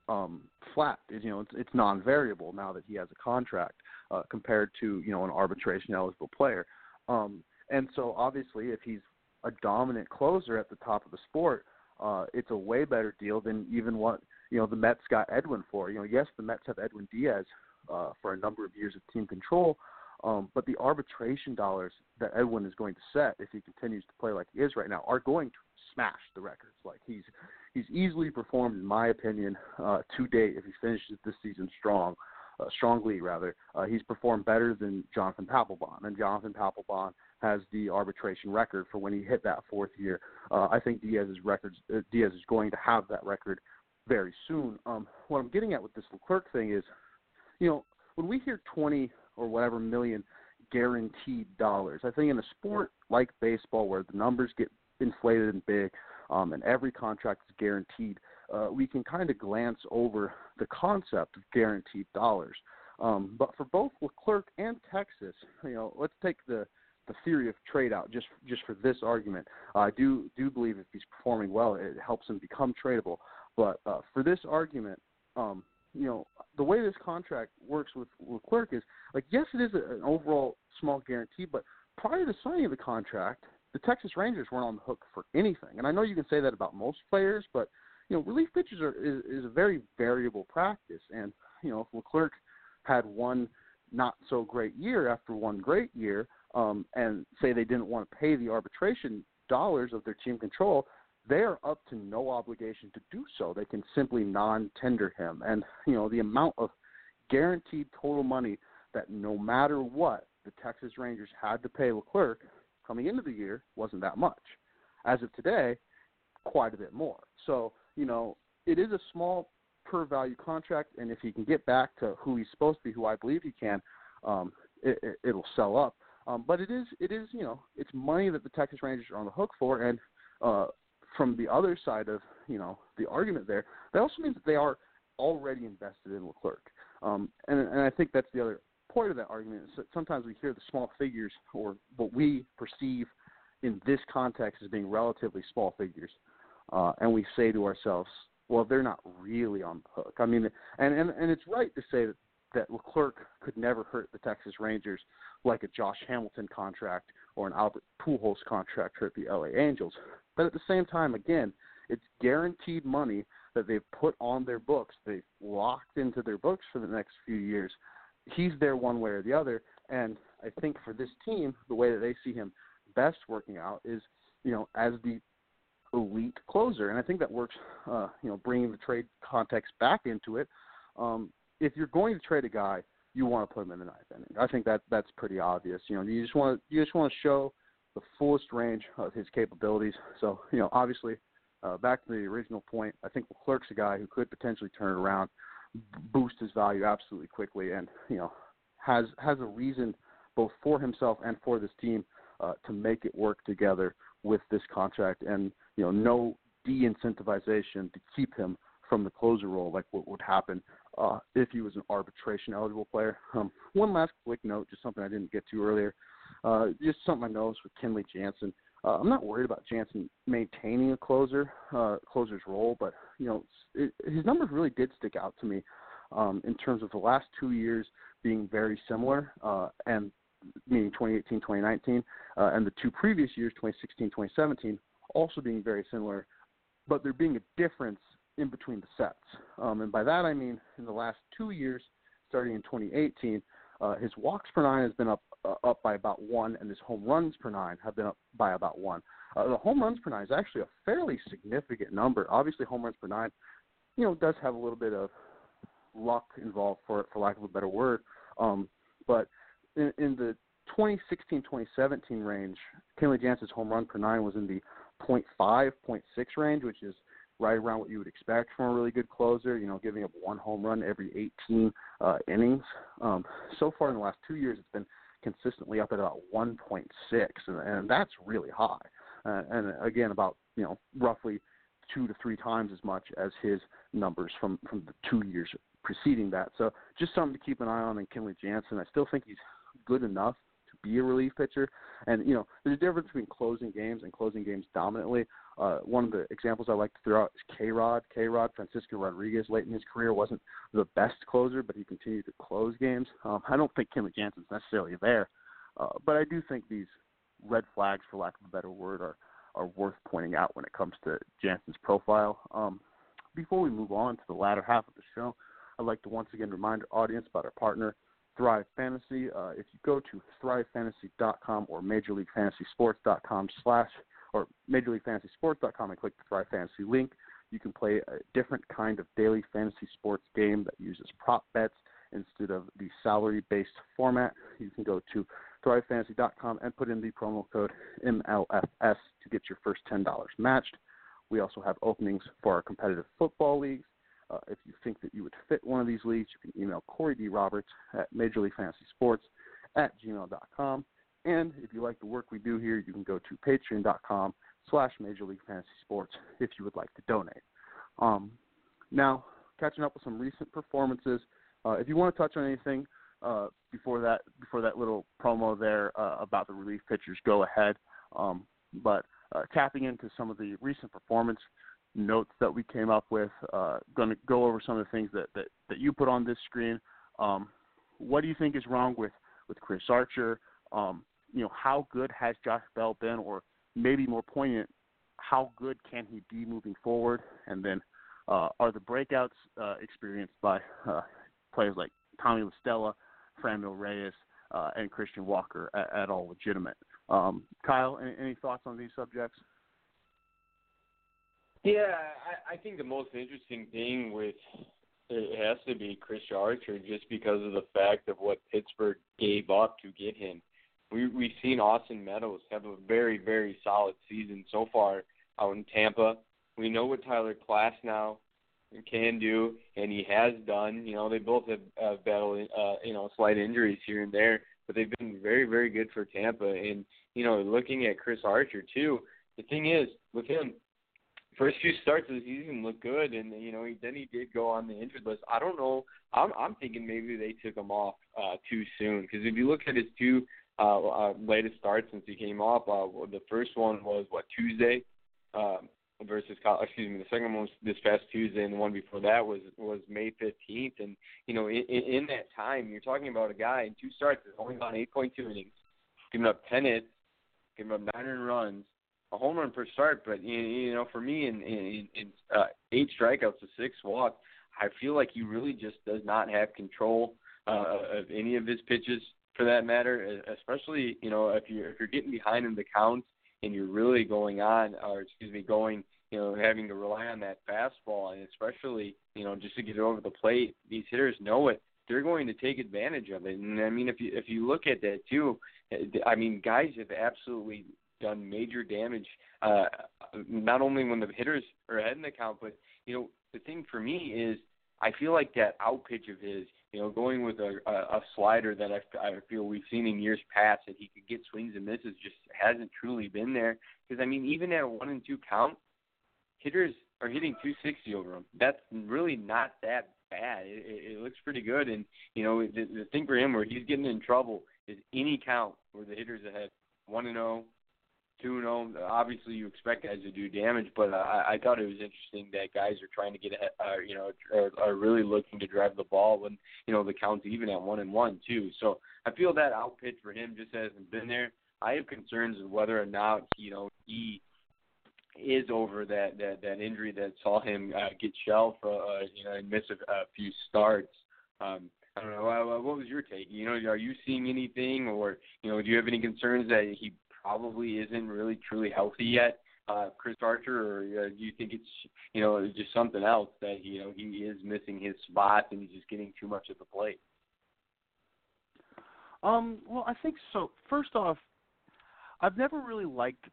um, flat. You know, it's, it's non-variable now that he has a contract uh, compared to you know an arbitration eligible player. Um, and so obviously, if he's a dominant closer at the top of the sport, uh, it's a way better deal than even what you know the Mets got Edwin for. You know, yes, the Mets have Edwin Diaz uh, for a number of years of team control, um, but the arbitration dollars that Edwin is going to set if he continues to play like he is right now are going to smash the records. Like he's he's easily performed, in my opinion, uh, to date. If he finishes this season strong, uh, strongly rather, uh, he's performed better than Jonathan Papelbon, and Jonathan Papelbon has the arbitration record for when he hit that fourth year. Uh, I think Diaz's records uh, Diaz is going to have that record very soon. Um, what I'm getting at with this Leclerc thing is, you know, when we hear 20 or whatever million guaranteed dollars, I think in a sport like baseball where the numbers get inflated and big, um, and every contract is guaranteed, uh, we can kind of glance over the concept of guaranteed dollars. Um, but for both Leclerc and Texas, you know, let's take the the theory of trade out just just for this argument. Uh, I do do believe if he's performing well, it helps him become tradable. But uh, for this argument, um, you know, the way this contract works with Leclerc is like, yes, it is an overall small guarantee, but prior to signing the contract, the Texas Rangers weren't on the hook for anything. And I know you can say that about most players, but you know, relief pitchers are is, is a very variable practice. And you know, if Leclerc had one not so great year after one great year, um, and say they didn't want to pay the arbitration dollars of their team control, they are up to no obligation to do so. They can simply non-tender him, and you know the amount of guaranteed total money that no matter what the Texas Rangers had to pay Leclerc coming into the year wasn't that much. As of today, quite a bit more. So you know it is a small per value contract, and if he can get back to who he's supposed to be, who I believe he can, um, it, it, it'll sell up. Um, but it is it is you know it's money that the Texas Rangers are on the hook for, and uh, from the other side of you know the argument there, that also means that they are already invested in Leclerc. Um, and, and I think that's the other point of that argument. Is that sometimes we hear the small figures or what we perceive in this context as being relatively small figures, uh, and we say to ourselves, well, they're not really on the hook. I mean, and and and it's right to say that that Leclerc could never hurt the Texas Rangers like a Josh Hamilton contract or an Albert Pujols contract hurt the LA Angels. But at the same time, again, it's guaranteed money that they've put on their books. They've locked into their books for the next few years. He's there one way or the other, and I think for this team, the way that they see him best working out is, you know, as the elite closer, and I think that works. Uh, you know, bringing the trade context back into it. Um, if you're going to trade a guy, you want to put him in the ninth inning. I think that that's pretty obvious. You know, you just want to you just want to show the fullest range of his capabilities. So, you know, obviously, uh, back to the original point, I think Leclerc's a guy who could potentially turn around, boost his value absolutely quickly, and you know, has has a reason both for himself and for this team uh, to make it work together with this contract, and you know, no de-incentivization to keep him from the closer role like what would happen uh, if he was an arbitration eligible player. Um, one last quick note, just something I didn't get to earlier. Uh, just something I noticed with Kenley Jansen. Uh, I'm not worried about Jansen maintaining a closer uh, closer's role, but you know it, his numbers really did stick out to me um, in terms of the last two years being very similar, uh, and meaning 2018, 2019, uh, and the two previous years, 2016, 2017, also being very similar, but there being a difference in between the sets. Um, and by that I mean in the last two years, starting in 2018, uh, his walks per nine has been up uh, up by about one, and his home runs per nine have been up by about one. Uh, the home runs per nine is actually a fairly significant number. Obviously, home runs per nine, you know, does have a little bit of luck involved, for for lack of a better word. Um, but in, in the 2016-2017 range, Kenley Jansen's home run per nine was in the 0.5, 0.6 range, which is right around what you would expect from a really good closer. You know, giving up one home run every 18 uh, innings. Um, so far in the last two years, it's been consistently up at about 1.6, and, and that's really high. Uh, and again, about you know roughly two to three times as much as his numbers from from the two years preceding that. So just something to keep an eye on in Kenley Jansen. I still think he's good enough be a relief pitcher. And you know, there's a difference between closing games and closing games dominantly. Uh, one of the examples I like to throw out is K Rod. K Rod Francisco Rodriguez late in his career wasn't the best closer, but he continued to close games. Um, I don't think Kenley Jansen's necessarily there, uh, but I do think these red flags, for lack of a better word, are are worth pointing out when it comes to Jansen's profile. Um, before we move on to the latter half of the show, I'd like to once again remind our audience about our partner, Thrive Fantasy. Uh, if you go to thrivefantasy.com or majorleaguefantasysports.com slash or majorleaguefantasysports.com and click the Thrive Fantasy link, you can play a different kind of daily fantasy sports game that uses prop bets instead of the salary-based format. You can go to thrivefantasy.com and put in the promo code MLFS to get your first $10 matched. We also have openings for our competitive football leagues. Uh, if you think that you would fit one of these leagues, you can email Corey D. Roberts at Major League Fantasy Sports at gmail.com. And if you like the work we do here, you can go to patreon.com slash Major League Fantasy Sports if you would like to donate. Um, now, catching up with some recent performances. Uh, if you want to touch on anything uh, before that before that little promo there uh, about the relief pitchers, go ahead. Um, but uh, tapping into some of the recent performance notes that we came up with. Uh, going to go over some of the things that, that, that you put on this screen. Um, what do you think is wrong with, with Chris Archer? Um, you know, how good has Josh Bell been, or maybe more poignant, how good can he be moving forward? And then, uh, are the breakouts uh, experienced by uh, players like Tommy La Stella, Franmil Reyes, uh, and Christian Walker at, at all legitimate? Um, Kyle, any, any thoughts on these subjects? Yeah, I, I think the most interesting thing with it has to be Chris Archer just because of the fact of what Pittsburgh gave up to get him. We we've seen Austin Meadows have a very very solid season so far out in Tampa. We know what Tyler Glasnow can do, and he has done. You know, they both have uh, battled, uh, you know, slight injuries here and there, but they've been very, very good for Tampa. And you know, looking at Chris Archer too, the thing is with him, first few starts of the season looked good, and you know, he, then he did go on the injured list. I don't know. I'm I'm thinking maybe they took him off uh, too soon because if you look at his two uh, uh, latest starts since he came off, uh, the first one was what Tuesday. Um, versus excuse me the second one was this past Tuesday and the one before that was was May 15th and you know in, in that time you're talking about a guy in two starts has only gone 8.2 innings giving up 10 hits giving up nine runs a home run per start but you know for me in in, in uh, eight strikeouts to six walks I feel like he really just does not have control uh, of any of his pitches for that matter especially you know if you're if you're getting behind in the counts and you're really going on, or excuse me, going, you know, having to rely on that fastball, and especially, you know, just to get it over the plate, these hitters know it. They're going to take advantage of it. And I mean, if you if you look at that too, I mean, guys have absolutely done major damage. Uh, not only when the hitters are ahead in the count, but you know, the thing for me is I feel like that out pitch of his, you know, going with a, a, slider that I, I feel we've seen in years past that he could get swings and misses just hasn't truly been there. Because I mean, even at a one and two count, hitters are hitting 260 over him. That's really not that bad. It, it, it looks pretty good. And you know, the, the thing for him where he's getting in trouble is any count where the hitters ahead, one and zero, oh, two and. Oh, obviously, you expect guys to do damage, but I, I thought it was interesting that guys are trying to get uh, you know, are, are really looking to drive the ball when you know the count's even at one and one too. So I feel that out pitch for him just hasn't been there. I have concerns of whether or not you know he is over that that that injury that saw him uh, get shelved for uh, you know and miss a, a few starts. Um, I don't know. What was your take? You know, are you seeing anything, or you know, do you have any concerns that he probably isn't really truly healthy yet, uh, Chris Archer, or uh, do you think it's you know just something else that you know he is missing his spot and he's just getting too much at the plate? Um, well, I think so. First off, I've never really liked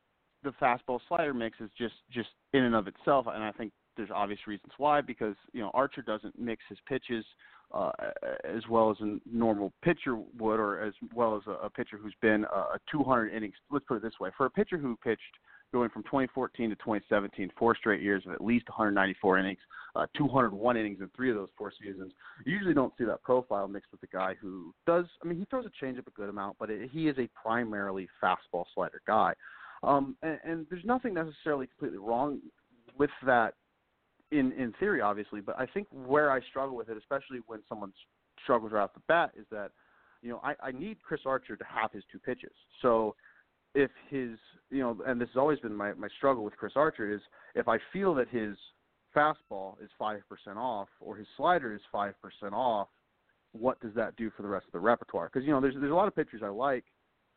the fastball slider mix is just just in and of itself, and I think there's obvious reasons why because you know Archer doesn't mix his pitches uh, as well as a normal pitcher would, or as well as a, a pitcher who's been a 200 innings. Let's put it this way: for a pitcher who pitched going from 2014 to 2017, four straight years of at least 194 innings, uh, 201 innings in three of those four seasons. You usually don't see that profile mixed with a guy who does. I mean, he throws a changeup a good amount, but it, he is a primarily fastball slider guy. Um, and, and there's nothing necessarily completely wrong with that in in theory, obviously, but I think where I struggle with it, especially when someone struggles right off the bat, is that you know I, I need Chris Archer to have his two pitches. So if his you know, and this has always been my my struggle with Chris Archer is if I feel that his fastball is five percent off or his slider is five percent off, what does that do for the rest of the repertoire? Because you know, there's there's a lot of pitchers I like.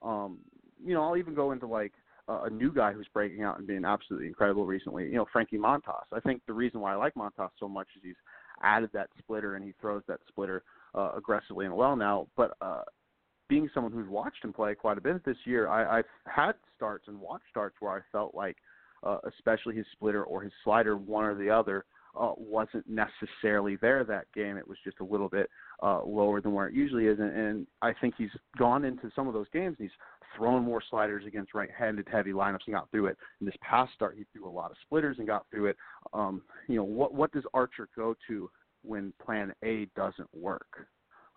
Um, you know, I'll even go into like a new guy who's breaking out and being absolutely incredible recently. You know, Frankie Montas. I think the reason why I like Montas so much is he's added that splitter and he throws that splitter uh, aggressively and well now. But uh, being someone who's watched him play quite a bit this year, I, I've had starts and watched starts where I felt like, uh, especially his splitter or his slider, one or the other, uh, wasn't necessarily there that game. It was just a little bit uh, lower than where it usually is, and, and I think he's gone into some of those games. And he's thrown more sliders against right-handed heavy lineups and got through it. In this past start, he threw a lot of splitters and got through it. Um, you know, what what does Archer go to when Plan A doesn't work?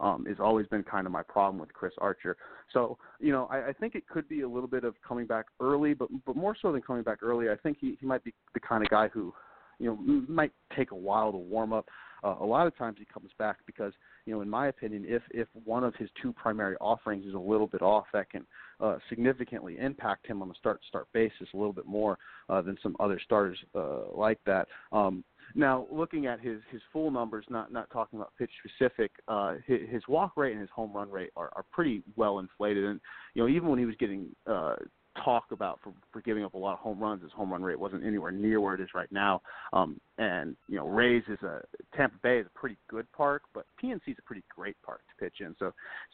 Um, always been kind of my problem with Chris Archer. So, you know, I, I think it could be a little bit of coming back early, but but more so than coming back early, I think he he might be the kind of guy who you know might take a while to warm up. Uh, a lot of times he comes back because you know, in my opinion, if if one of his two primary offerings is a little bit off, that can uh, significantly impact him on a start-to-start basis a little bit more uh, than some other starters uh, like that. Um, now, looking at his his full numbers, not not talking about pitch specific, uh, his, his walk rate and his home run rate are, are pretty well inflated. And you know, even when he was getting uh, talk about for, for giving up a lot of home runs. His home run rate wasn't anywhere near where it is right now. Um, and you know, Rays is a Tampa Bay is a pretty good park, but PNC is a pretty great park to pitch in. So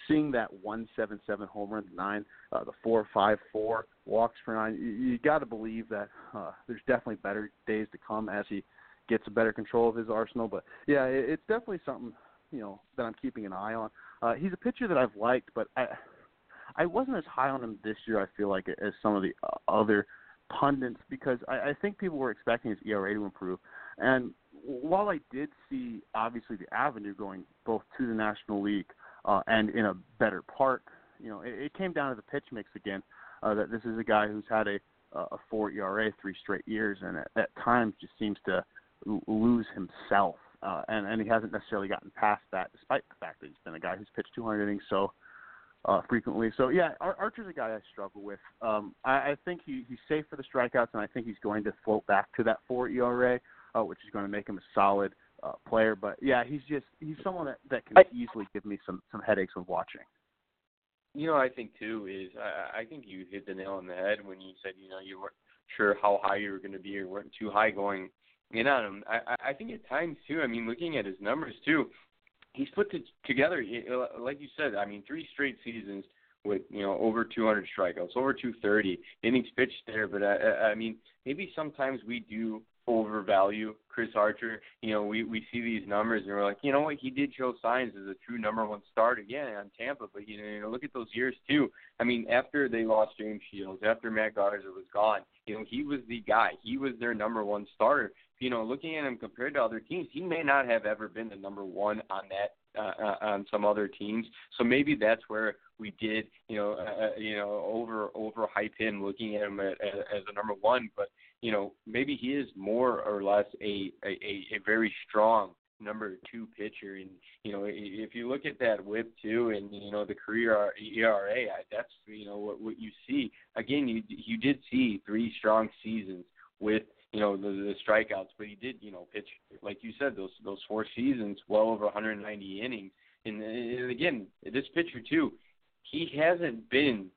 seeing that 177 home run nine, uh, the 454 walks for nine, you, you got to believe that uh, there's definitely better days to come as he gets a better control of his arsenal. But yeah, it, it's definitely something you know that I'm keeping an eye on. Uh, he's a pitcher that I've liked, but I I wasn't as high on him this year. I feel like as some of the uh, other pundits because I, I think people were expecting his ERA to improve. And while I did see obviously the avenue going both to the National League uh, and in a better park, you know, it, it came down to the pitch mix again. Uh, that this is a guy who's had a a four ERA three straight years, and at, at times just seems to lose himself. Uh, and and he hasn't necessarily gotten past that, despite the fact that he's been a guy who's pitched 200 innings so uh, frequently. So yeah, Ar- Archer's a guy I struggle with. Um, I, I think he, he's safe for the strikeouts, and I think he's going to float back to that four ERA, uh, which is going to make him a solid uh, player. But yeah, he's just he's someone that that can I, easily give me some some headaches when watching. You know, I think too is I, I think you hit the nail on the head when you said you know you weren't sure how high you were going to be or weren't too high going in on him. I I think at times too. I mean, looking at his numbers too, he's put to, together, uh, like you said, I mean, three straight seasons with you know over 200 strikeouts, over 230 innings pitched there. But I, I mean, maybe sometimes we do overvalue Chris Archer. You know, we we see these numbers and we're like, you know what, he did show signs as a true number one start again on Tampa. But you know, look at those years too. I mean, after they lost James Shields, after Matt Garza was gone, you know, he was the guy. He was their number one starter you know, looking at him compared to other teams, he may not have ever been the number one on that uh, uh, on some other teams. So maybe that's where we did, you know, uh, uh you know, over over hype him, looking at him as, as a number one. But you know, maybe he is more or less a a, a very strong number two pitcher. And you know, if you look at that WHIP too, and you know the career ERA, that's you know what what you see. Again, you you did see three strong seasons with you know the, the strikeouts, but he did you know pitch like you said those those four seasons, well over 190 innings. And, and again, this pitcher too, he hasn't been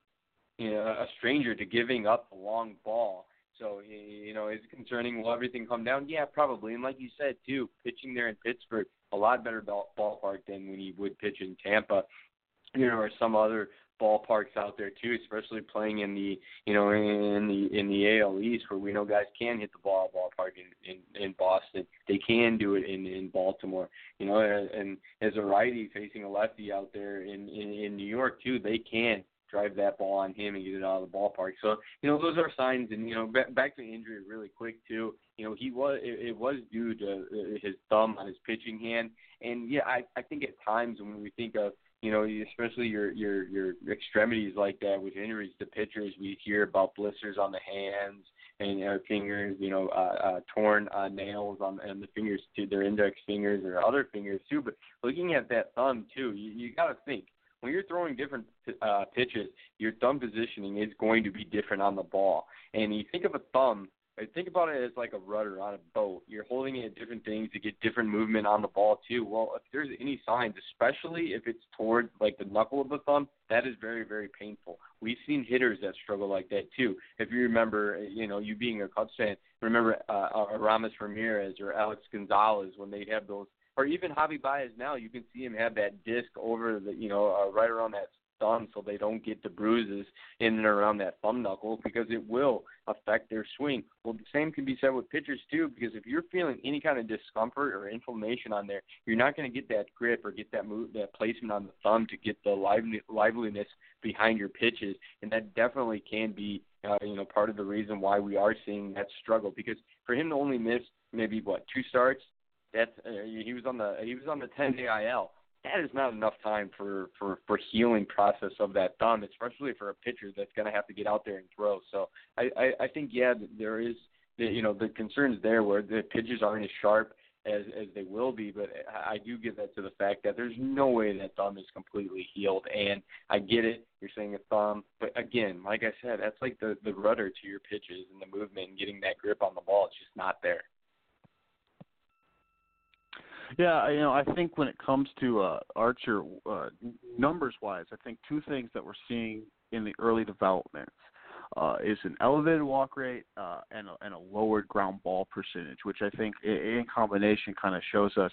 you know a stranger to giving up a long ball. So you know, is it concerning? Will everything come down? Yeah, probably. And like you said too, pitching there in Pittsburgh, a lot better ball, ballpark than when he would pitch in Tampa. You know, or some other ballparks out there too, especially playing in the you know in the in the AL East where we know guys can hit the ball ballpark in in, in Boston. They can do it in in Baltimore. You know, and as a righty facing a lefty out there in in, in New York too, they can drive that ball on him and get it out of the ballpark. So you know those are signs. And you know back, back to injury really quick too. You know he was it, it was due to uh, his thumb on his pitching hand. And yeah, I I think at times when we think of you know, especially your your your extremities like that with injuries to pitchers. We hear about blisters on the hands and uh, fingers, you know, uh, uh, torn uh, nails on and the fingers too, their index fingers or other fingers too. But looking at that thumb too, you, you got to think when you're throwing different uh, pitches, your thumb positioning is going to be different on the ball. And you think of a thumb think about it as like a rudder on a boat. You're holding it at different things to get different movement on the ball too. Well, if there's any signs, especially if it's towards like the knuckle of the thumb, that is very very painful. We've seen hitters that struggle like that too. If you remember, you know, you being a Cubs fan, remember uh, uh, Aramis Ramirez or Alex Gonzalez when they have those, or even Javi Baez now, you can see him have that disc over the, you know, uh, right around that thumb so they don't get the bruises in and around that thumb knuckle because it will affect their swing. Well, the same can be said with pitchers too because if you're feeling any kind of discomfort or inflammation on there, you're not going to get that grip or get that move, that placement on the thumb to get the lively, liveliness behind your pitches, and that definitely can be uh, you know part of the reason why we are seeing that struggle because for him to only miss maybe what two starts that's uh, he was on the he was on the 10 day IL that is not enough time for for for healing process of that thumb, especially for a pitcher that's going to have to get out there and throw. So I I, I think yeah, there is the, you know the concerns there where the pitches aren't as sharp as as they will be, but I do give that to the fact that there's no way that thumb is completely healed. And I get it, you're saying a thumb, but again, like I said, that's like the the rudder to your pitches and the movement and getting that grip on the ball. It's just not there. Yeah, you know, I think when it comes to uh, Archer, uh, numbers wise, I think two things that we're seeing in the early developments uh, is an elevated walk rate uh, and, a, and a lowered ground ball percentage, which I think in combination kind of shows us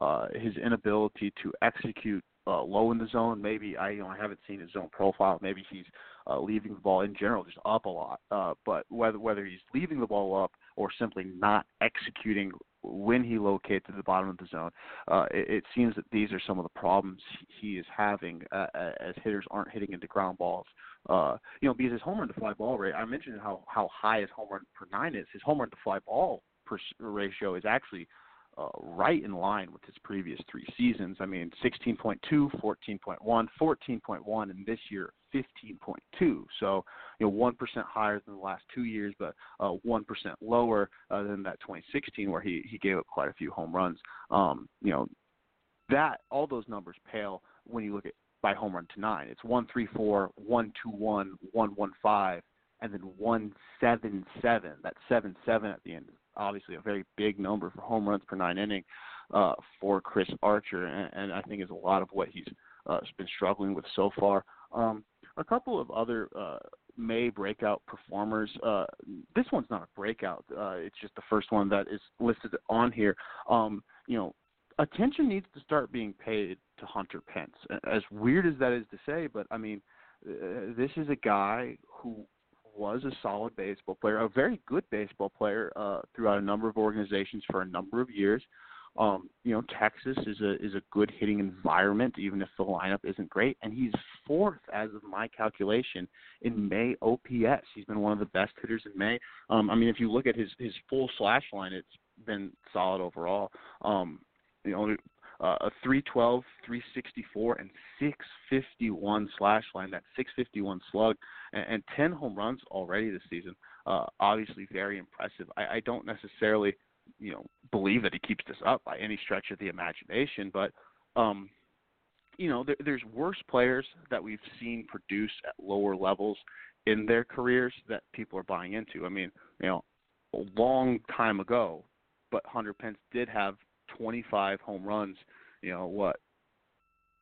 uh, his inability to execute uh, low in the zone. Maybe I you know I haven't seen his zone profile. Maybe he's uh, leaving the ball in general just up a lot. Uh, but whether whether he's leaving the ball up or simply not executing when he locates at the bottom of the zone. Uh, it, it seems that these are some of the problems he is having uh, as hitters aren't hitting into ground balls. Uh, you know, because his home run to fly ball rate, I mentioned how how high his home run per nine is. His home run to fly ball per ratio is actually uh, right in line with his previous three seasons. I mean, 16.2, 14.1, 14.1, and this year 15.2. So, you know, 1% higher than the last two years, but uh, 1% lower uh, than that 2016 where he he gave up quite a few home runs. Um, you know, that all those numbers pale when you look at by home run to nine. It's one three four, one two one, one one five, and then one seven seven. That seven seven at the end obviously a very big number for home runs per nine inning uh, for Chris Archer, and, and I think is a lot of what he's uh, been struggling with so far. Um, a couple of other uh, May breakout performers. Uh, this one's not a breakout. Uh, it's just the first one that is listed on here. Um, you know, attention needs to start being paid to Hunter Pence. As weird as that is to say, but I mean, uh, this is a guy who was a solid baseball player, a very good baseball player uh, throughout a number of organizations for a number of years. Um, you know, Texas is a is a good hitting environment, even if the lineup isn't great. And he's fourth, as of my calculation, in May OPS. He's been one of the best hitters in May. Um, I mean, if you look at his his full slash line, it's been solid overall. Um, you know, uh, a 312, 364, and 651 slash line. That 651 slug and, and 10 home runs already this season. Uh, obviously, very impressive. I, I don't necessarily, you know, believe that he keeps this up by any stretch of the imagination, but um, you know, there, there's worse players that we've seen produce at lower levels in their careers that people are buying into. I mean, you know, a long time ago, but Hunter Pence did have 25 home runs. You know what?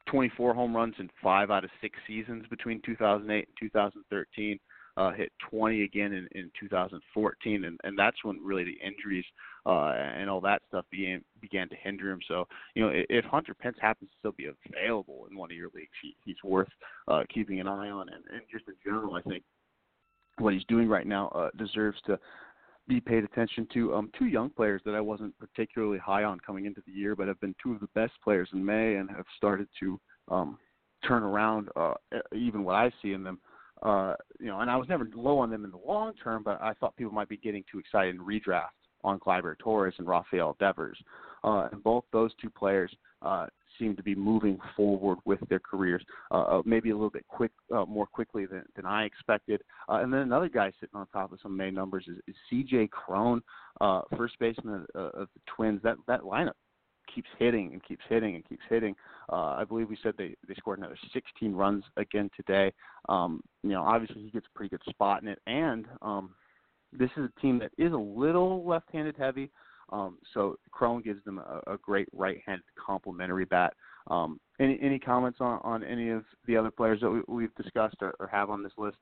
24 home runs in five out of six seasons between 2008 and 2013. Uh, hit 20 again in, in 2014, and, and that's when really the injuries uh, and all that stuff began began to hinder him. So, you know, if Hunter Pence happens to still be available in one of your leagues, he, he's worth uh, keeping an eye on. And, and just in general, I think what he's doing right now uh, deserves to be paid attention to. Um, two young players that I wasn't particularly high on coming into the year, but have been two of the best players in May and have started to um, turn around uh, even what I see in them. Uh, you know, and I was never low on them in the long term, but I thought people might be getting too excited in redraft on Gleyber Torres and Rafael Devers. Uh, and both those two players uh, seem to be moving forward with their careers, uh, uh, maybe a little bit quick, uh, more quickly than, than I expected. Uh, and then another guy sitting on top of some May numbers is, is C.J. Cron, uh, first baseman of, of the Twins. That that lineup keeps hitting and keeps hitting and keeps hitting. Uh, I believe we said they they scored another 16 runs again today. Um, you know, obviously he gets a pretty good spot in it, and um, this is a team that is a little left-handed heavy. Um, so Cron gives them a, a great right-handed complementary bat. Um, any any comments on, on any of the other players that we, we've discussed or, or have on this list?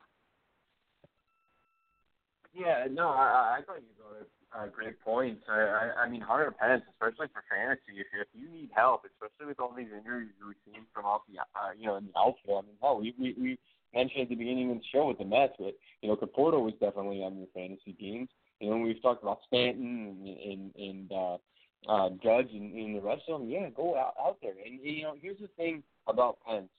Yeah, no, I, I thought you brought up uh, great points. I, I, I mean, Hunter Pence, especially for fantasy, if you if you need help, especially with all these injuries we've seen from off the, uh, you know, in the outfield. I mean, hell, we we, we mentioned at the beginning of the show with the Mets, but you know, Conforto was definitely on your fantasy teams. You know, we've talked about Stanton and and, and uh, uh, Judge and, and the rest of them. Yeah, go out out there. And you know, here's the thing about Pence.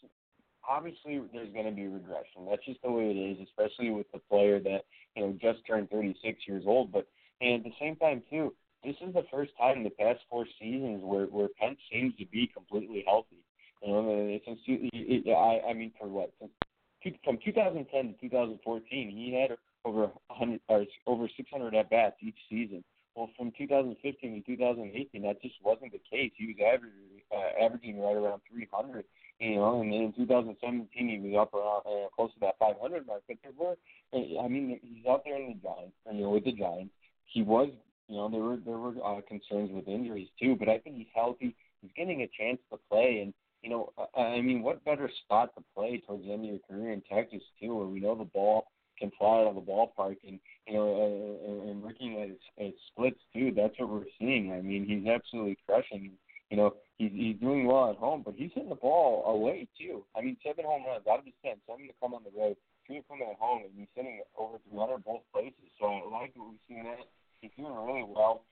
Obviously, there's going to be regression. That's just the way it is, especially with the player that you know just turned 36 years old. But and at the same time, too, this is the first time in the past four seasons where where Pence seems to be completely healthy. You know, since it, it, I I mean, for what since from 2010 to 2014, he had over 100 or over 600 at bats each season. Well, from 2015 to 2018, that just wasn't the case. He was averaging uh, averaging right around 300, you know, and then in 2017 he was up around uh, close to that 500 mark. But there were, I mean, he's out there in the Giants, you know, with the Giants. He was, you know, there were there were uh, concerns with injuries too, but I think he's healthy. He's getting a chance to play, and you know, I mean, what better spot to play towards the end of your career in Texas too, where we know the ball can fly out of the ballpark, and you know, uh, and looking at his, his splits too, that's what we're seeing. I mean, he's absolutely crushing. You know, he's he's doing well at home, but he's hitting the ball away too. I mean, seven home runs out of his ten, seven to come on the road, two to come at home, and he's hitting over 300 both places. So I like what we've seen. That he's doing really well.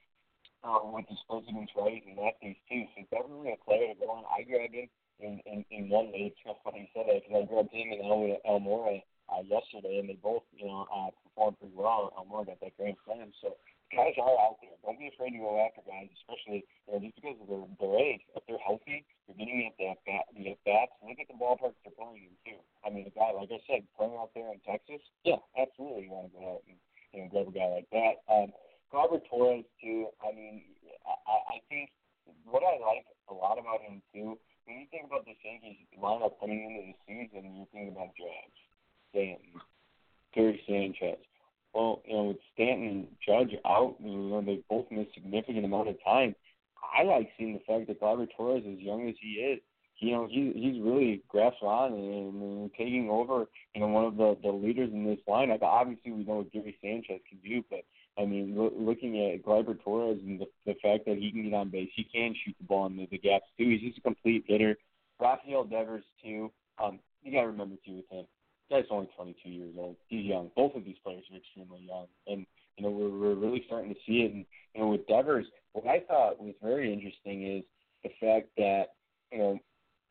um, with the splits against righties and lefties too. So definitely a player to go on. I grabbed him in in, in one league. It's funny you said that because I grabbed him and El Almora uh, yesterday, and they both you know uh, performed pretty well. Almora got that grand slam, so guys are out there. Don't be afraid to go after guys, especially you know, just because of their, their age. If they're healthy, they're getting at that bat, the at bats. Look at the ballparks they're playing in too. I mean, a guy like I said, playing out there in Texas, yeah, absolutely, you want to go out and you know grab a guy like that. Um, Robert Torres too. I mean, I, I think what I like a lot about him too. When you think about the Yankees lineup coming into the season, you think about Judge, Stanton, Gary Sanchez well, you know, with Stanton and Judge out, you know, they both missed significant amount of time. I like seeing the fact that Gleyber Torres, as young as he is, you know, he he's really grasped on and, and taking over, you know, one of the the leaders in this lineup. Obviously, we know what Gary Sanchez can do, but I mean, lo- looking at Gleyber Torres and the the fact that he can get on base, he can shoot the ball in the, the gaps too. He's just a complete hitter. Rafael Devers too. Um, you got to remember too with him guy's only 22 years old. He's young. Both of these players are extremely young, and you know we're we're really starting to see it. And you know with Devers, what I thought was very interesting is the fact that you know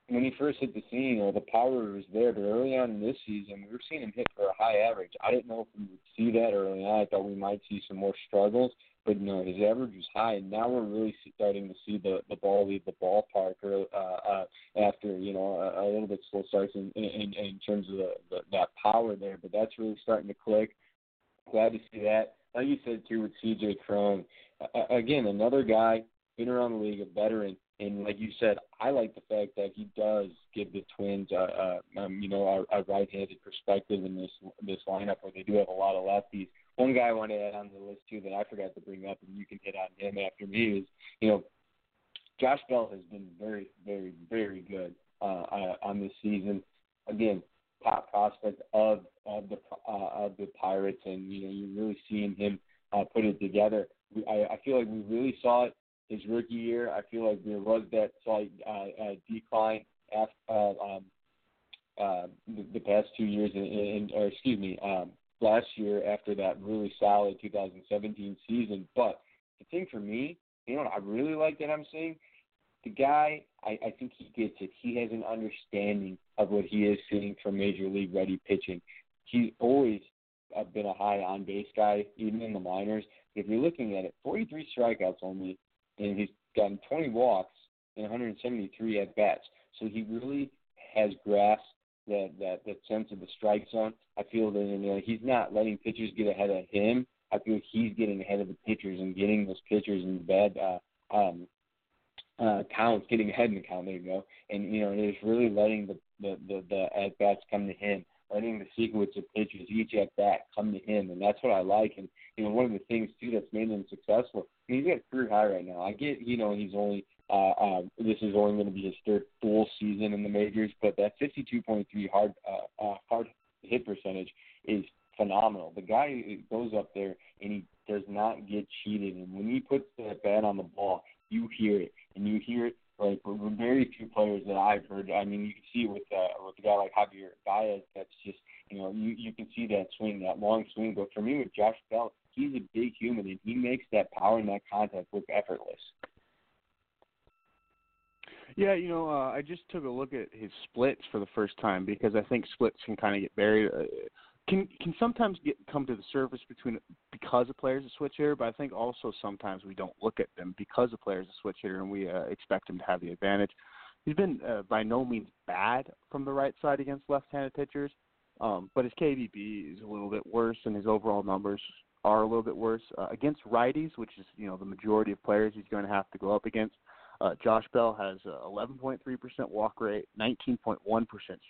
when he first hit the scene, you know the power was there, but early on in this season, we were seeing him hit for a high average. I didn't know if we would see that early on. I thought we might see some more struggles, but no, his average was high, and now we're really starting to see the the ball leave the ballpark or, uh, uh, after you know a, a little bit slow starts in in, in terms of the, the that power there. But that's really starting to click. Glad to see that. Like you said too with C.J. Cron, uh, again another guy been around the league, a veteran. And like you said, I like the fact that he does give the Twins, uh, uh, um, you know, a, a right-handed perspective in this this lineup where they do have a lot of lefties one guy I want to add on the list too that I forgot to bring up, and you can hit on him after me is, you know, Josh Bell has been very, very, very good uh, on this season. Again, top prospect of of the uh, of the Pirates, and you know you're really seeing him uh, put it together. We, I, I feel like we really saw it his rookie year. I feel like there was that slight uh, uh, decline after uh, um, uh, the, the past two years, in, in, or excuse me, um, last year after that really solid 2017 season. But the thing for me, you know what I really like that I'm seeing? The guy, I, I think he gets it. He has an understanding of what he is seeing from major league ready pitching. He's always been a high on base guy, even in the minors. If you're looking at it, 43 strikeouts only, and he's gotten 20 walks and 173 at bats. So he really has grasped that that that sense of the strike zone. I feel that you know he's not letting pitchers get ahead of him. I feel he's getting ahead of the pitchers and getting those pitchers in bad uh, um, uh, counts, getting ahead in the count. There you go. And you know, just really letting the the the, the at bats come to him, letting the sequence of pitches each at bat come to him, and that's what I like. And you know, one of the things too that's made him successful. I mean, he's got career high right now. I get, you know, he's only uh, uh, this is only going to be his third full season in the majors, but that 52.3 hard uh, uh, hard hit percentage is phenomenal. The guy goes up there and he does not get cheated, and when he puts that bat on the ball, you hear it, and you hear it like very few players that I've heard. I mean, you can see it with uh, with a guy like Javier Baez. That's just you know you you can see that swing, that long swing. But for me, with Josh Bell, he's a big human, and he makes that power and that contact look effortless. Yeah, you know, uh, I just took a look at his splits for the first time because I think splits can kind of get buried. Uh, can can sometimes get come to the surface between because a player's a switch hitter, but I think also sometimes we don't look at them because a player's a switch hitter and we uh, expect him to have the advantage. He's been uh, by no means bad from the right side against left-handed pitchers, um, but his KBB is a little bit worse, and his overall numbers are a little bit worse uh, against righties, which is you know the majority of players he's going to have to go up against. Uh, Josh Bell has a 11.3% walk rate, 19.1%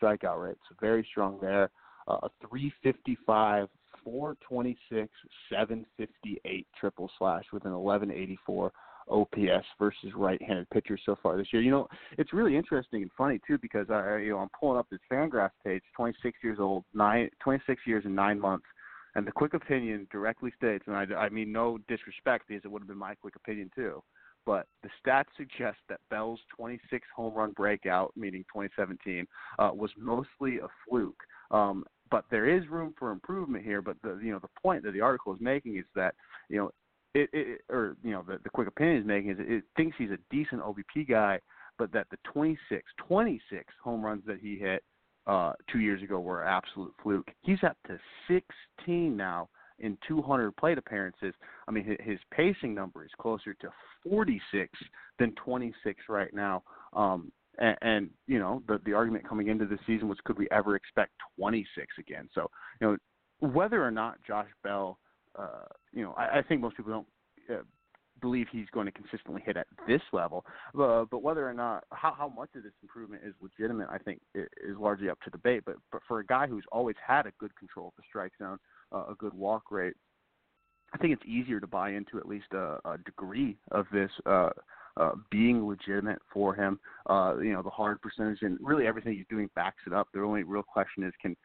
strikeout rate, so very strong there. Uh, a 355, 426, 758 triple slash with an 1184 OPS versus right-handed pitchers so far this year. You know, it's really interesting and funny too because I, you know, I'm pulling up this Fangraphs page. 26 years old, nine, 26 years and nine months, and the quick opinion directly states, and I, I mean no disrespect because it would have been my quick opinion too but the stats suggest that Bell's 26 home run breakout, meaning 2017, uh, was mostly a fluke. Um, but there is room for improvement here. But the you know the point that the article is making is that you know it, it or you know the the quick opinion is making is it thinks he's a decent OBP guy, but that the 26 26 home runs that he hit uh two years ago were absolute fluke. He's up to 16 now in 200 plate appearances. I mean, his pacing number is closer to 46 than 26 right now. Um, and, and you know, the the argument coming into the season was, could we ever expect 26 again? So, you know, whether or not Josh Bell, uh, you know, I, I think most people don't. Uh, believe he's going to consistently hit at this level. Uh, but whether or not how how much of this improvement is legitimate, I think is largely up to debate. But but for a guy who's always had a good control of the strike zone, uh, a good walk rate, I think it's easier to buy into at least a, a degree of this. Uh, uh, being legitimate for him, uh, you know, the hard percentage and really everything he's doing backs it up. The only real question is can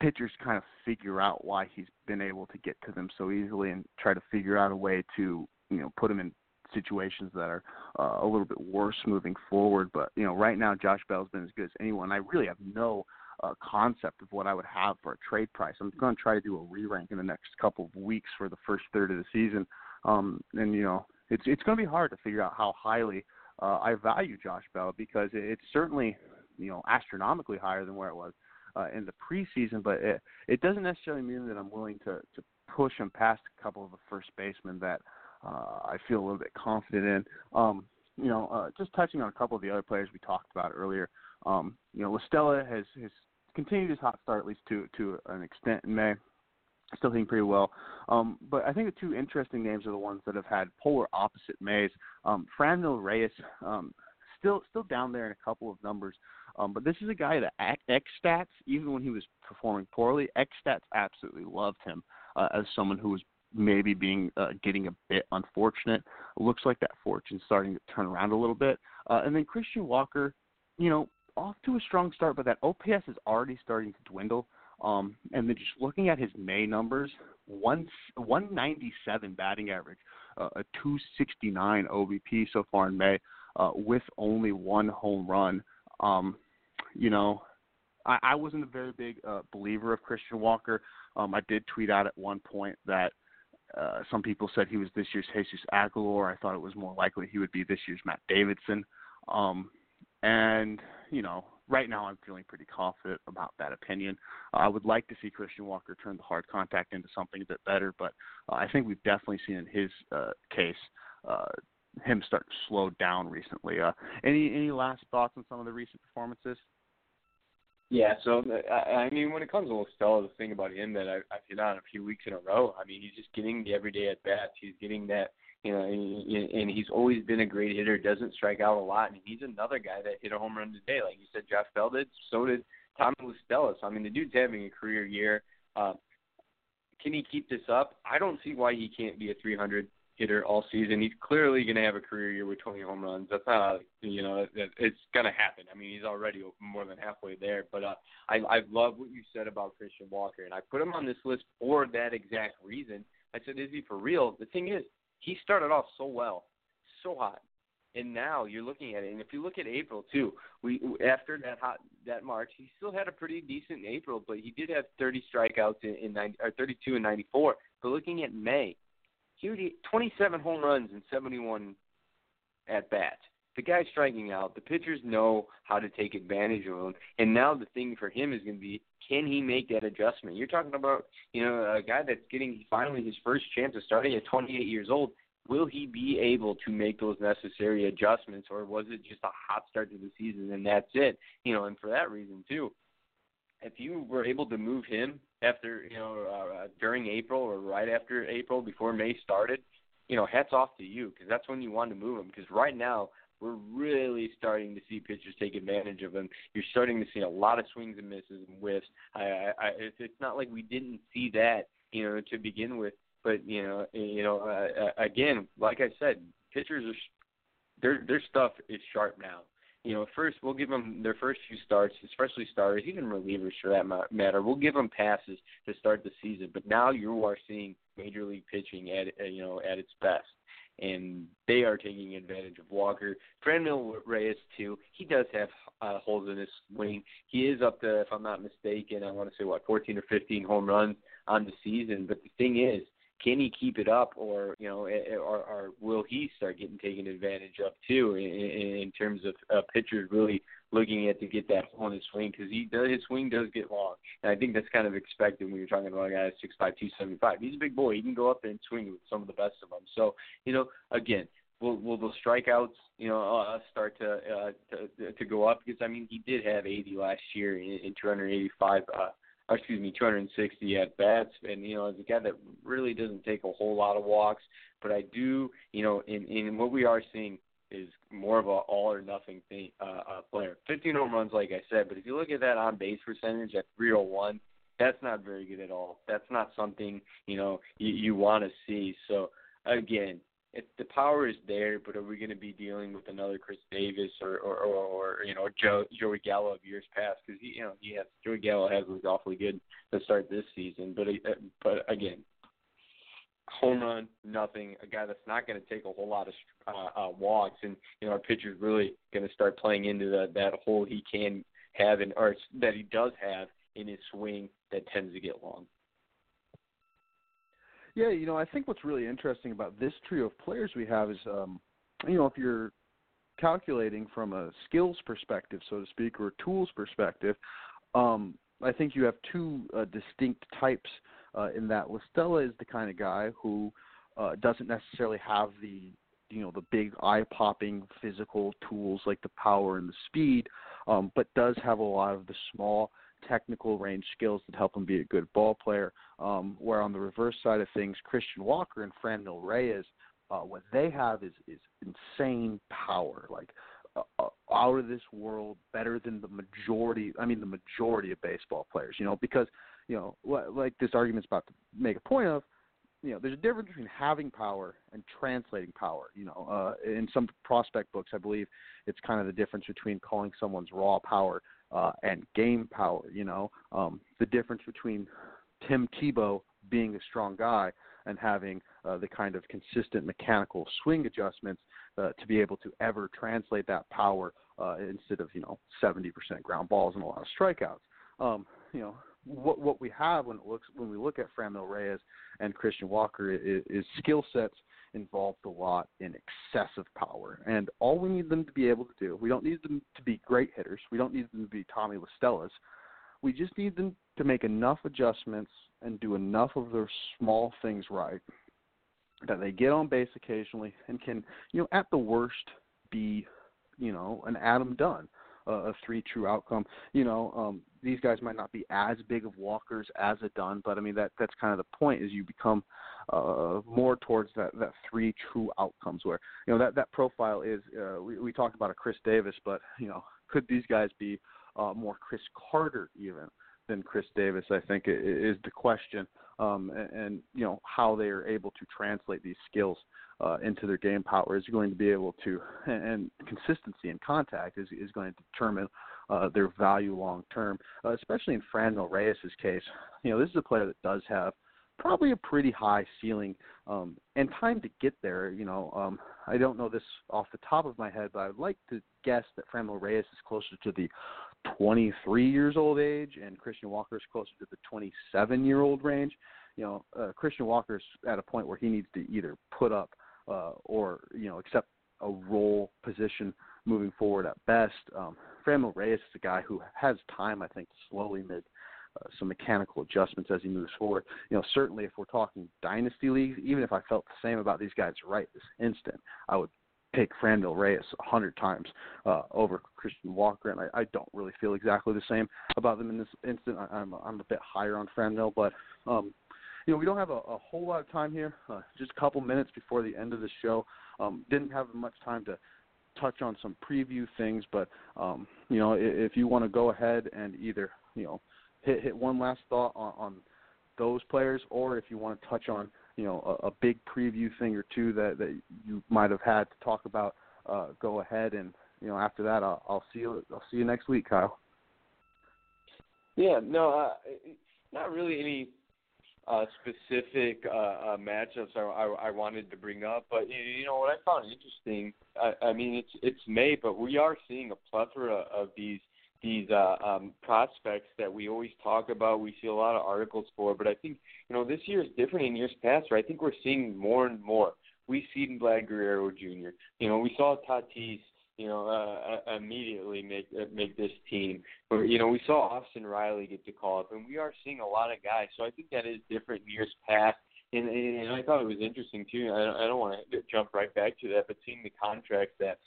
pitchers kind of figure out why he's been able to get to them so easily and try to figure out a way to you know put him in situations that are uh, a little bit worse moving forward. But you know, right now Josh Bell's been as good as anyone. I really have no uh, concept of what I would have for a trade price. I'm going to try to do a re-rank in the next couple of weeks for the first third of the season, um, and you know, it's it's going to be hard to figure out how highly uh, I value Josh Bell because it's certainly you know astronomically higher than where it was uh, in the preseason, but it, it doesn't necessarily mean that I'm willing to to push him past a couple of the first basemen that I feel a little bit confident in. Um, you know, uh, just touching on a couple of the other players we talked about earlier. Um, you know, La Stella has has continued his hot start at least to to an extent in May. Still hitting pretty well, um, but I think the two interesting names are the ones that have had polar opposite Mays. Um, Franmil Reyes, um, still still down there in a couple of numbers, um, but this is a guy that X Stats, even when he was performing poorly, X Stats absolutely loved him uh, as someone who was maybe being uh, getting a bit unfortunate. Looks like that fortune's starting to turn around a little bit. Uh, and then Christian Walker, you know, off to a strong start, but that OPS is already starting to dwindle. Um, and then just looking at his May numbers, one 197 batting average, uh, a 269 OBP so far in May, uh, with only one home run. Um, you know, I, I wasn't a very big uh, believer of Christian Walker. Um, I did tweet out at one point that uh, some people said he was this year's Jesus Aguilar. I thought it was more likely he would be this year's Matt Davidson. Um, and you know, right now I'm feeling pretty confident about that opinion. Uh, I would like to see Christian Walker turn the hard contact into something a bit better, but uh, I think we've definitely seen in his uh, case uh, him start to slow down recently. Uh, any any last thoughts on some of the recent performances? Yeah, so I, I mean, when it comes to La the thing about him that I, I've hit on a few weeks in a row, I mean, he's just getting the everyday at bats. He's getting that, you know, and, and he's always been a great hitter. Doesn't strike out a lot, and he's another guy that hit a home run today, like you said. Josh Bell did, so did Tommy La So I mean, the dude's having a career year. Uh, can he keep this up? I don't see why he can't be a 300 hitter all season. He's clearly going to have a career year with 20 home runs. That's not, you know, it's going to happen. I mean, he's already more than halfway there. But uh, I, I love what you said about Christian Walker, and I put him on this list for that exact reason. I said, is he for real? The thing is, he started off so well, so hot, and now you're looking at it. And if you look at April too, we after that hot that March, he still had a pretty decent April, but he did have 30 strikeouts in, in 90, or 32 and 94. But looking at May, he 27 home runs and 71 at bats. The guy's striking out. The pitchers know how to take advantage of him. And now the thing for him is going to be can he make that adjustment? You're talking about, you know, a guy that's getting finally his first chance of starting at 28 years old. Will he be able to make those necessary adjustments, or was it just a hot start to the season and that's it? You know, and for that reason too, if you were able to move him after you know uh, during April or right after April before May started, you know, hats off to you because that's when you want to move him. Because right now we're really starting to see pitchers take advantage of him. You're starting to see a lot of swings and misses and whiffs. I, I, I it's, it's not like we didn't see that, you know, to begin with. But you know, you know, uh, uh again, like I said, pitchers are their their stuff is sharp now you know, first we'll give them their first few starts, especially starters, even relievers for that matter. We'll give them passes to start the season, but now you are seeing major league pitching at uh, you know at its best, and they are taking advantage of Walker. Franmil Reyes too. He does have uh, holes in his swing. He is up to, if I'm not mistaken, I want to say what 14 or 15 home runs on the season. But the thing is, can he keep it up, or you know, or, or will he start getting taken advantage of too in, in, terms of uh, pitchers really looking at to get that in his swing because he does his swing does get long, and I think that's kind of expected when you're talking about a guy six five two seventy five. He's a big boy. He can go up and swing with some of the best of them. So you know, again, will will the strikeouts you know uh, start to uh, to to go up because I mean he did have 80 last year in, in 285 uh excuse me 260 at bats and you know as a guy that really doesn't take a whole lot of walks but I do you know in in what we are seeing is more of a all or nothing thing, uh, uh, player. 15 home runs, like I said, but if you look at that on base percentage at 301, that's not very good at all. That's not something you know you, you want to see. So again, the power is there, but are we going to be dealing with another Chris Davis or or, or, or you know Joe Joey Gallo of years past? Because you know he has Joey Gallo has looked awfully good to start this season, but uh, but again, home run, nothing. A guy that's not going to take a whole lot of uh, uh, walks, and you know our pitcher's really going to start playing into the, that hole he can have, and or that he does have in his swing that tends to get long. Yeah, you know, I think what's really interesting about this trio of players we have is, um, you know, if you're calculating from a skills perspective, so to speak, or a tools perspective, um, I think you have two uh, distinct types uh, in that La Stella is the kind of guy who uh, doesn't necessarily have the you know the big eye popping physical tools like the power and the speed, um, but does have a lot of the small technical range skills that help him be a good ball player. Um, where on the reverse side of things, Christian Walker and Franmil Reyes, uh, what they have is is insane power, like uh, uh, out of this world, better than the majority. I mean, the majority of baseball players. You know, because you know, like this argument's about to make a point of, you know, there's a difference between having power and translating power. You know, uh, in some prospect books, I believe it's kind of the difference between calling someone's raw power uh, and game power. You know, um, the difference between Tim Tebow being a strong guy and having uh, the kind of consistent mechanical swing adjustments uh, to be able to ever translate that power uh, instead of you know 70% ground balls and a lot of strikeouts. Um, you know, what what we have when it looks when we look at Franmil Reyes and Christian Walker is, is skill sets involved a lot in excessive power, and all we need them to be able to do. We don't need them to be great hitters. We don't need them to be Tommy La Stellas. We just need them to make enough adjustments and do enough of their small things right that they get on base occasionally and can, you know, at the worst be, you know, an Adam Dunn a three true outcome. You know, um, these guys might not be as big of walkers as a Dunn, but I mean that that's kind of the point is you become uh, more towards that that three true outcomes where you know that that profile is. Uh, we, we talked about a Chris Davis, but you know could these guys be uh, more Chris Carter even than Chris Davis? I think is the question, um, and, and you know how they are able to translate these skills uh, into their game power is going to be able to, and, consistency and contact is is going to determine uh, their value long term, uh, especially in Franmil Reyes' case. You know, this is a player that does have probably a pretty high ceiling um, and time to get there. You know, um, I don't know this off the top of my head, but I'd like to guess that Franmil Reyes is closer to the 23 years old age, and Christian Walker is closer to the 27 year old range. You know, uh, Christian Walker's at a point where he needs to either put up uh, or you know accept a role position moving forward at best. Um, Franmil Reyes is a guy who has time, I think, to slowly make uh, some mechanical adjustments as he moves forward. You know, certainly if we're talking dynasty leagues, even if I felt the same about these guys right this instant, I would pick Franmil Reyes a hundred times uh, over Christian Walker, and I, I don't really feel exactly the same about them in this instant. I, I'm I'm a bit higher on Franmil, but um, you know, we don't have a, a whole lot of time here. Uh, just a couple minutes before the end of the show. Um, didn't have much time to touch on some preview things, but um, you know, if, if you want to go ahead and either you know hit hit one last thought on, on those players, or if you want to touch on you know a, a big preview thing or two that that you might have had to talk about, uh, go ahead and you know after that I'll, I'll see you I'll see you next week, Kyle. Yeah, no, uh, not really any uh, specific uh, uh, matchups I, I, I wanted to bring up, but you know what I found interesting. I, I mean, it's it's May, but we are seeing a plethora of these these uh, um, prospects that we always talk about. We see a lot of articles for, but I think you know this year is different in years past. Where I think we're seeing more and more. We see Vlad Guerrero Jr. You know, we saw Tatis. You know, uh, uh, immediately make uh, make this team. But you know, we saw Austin Riley get the call up, and we are seeing a lot of guys. So I think that is different in years past. And, and I thought it was interesting too. I don't, I don't want to jump right back to that, but seeing the contracts that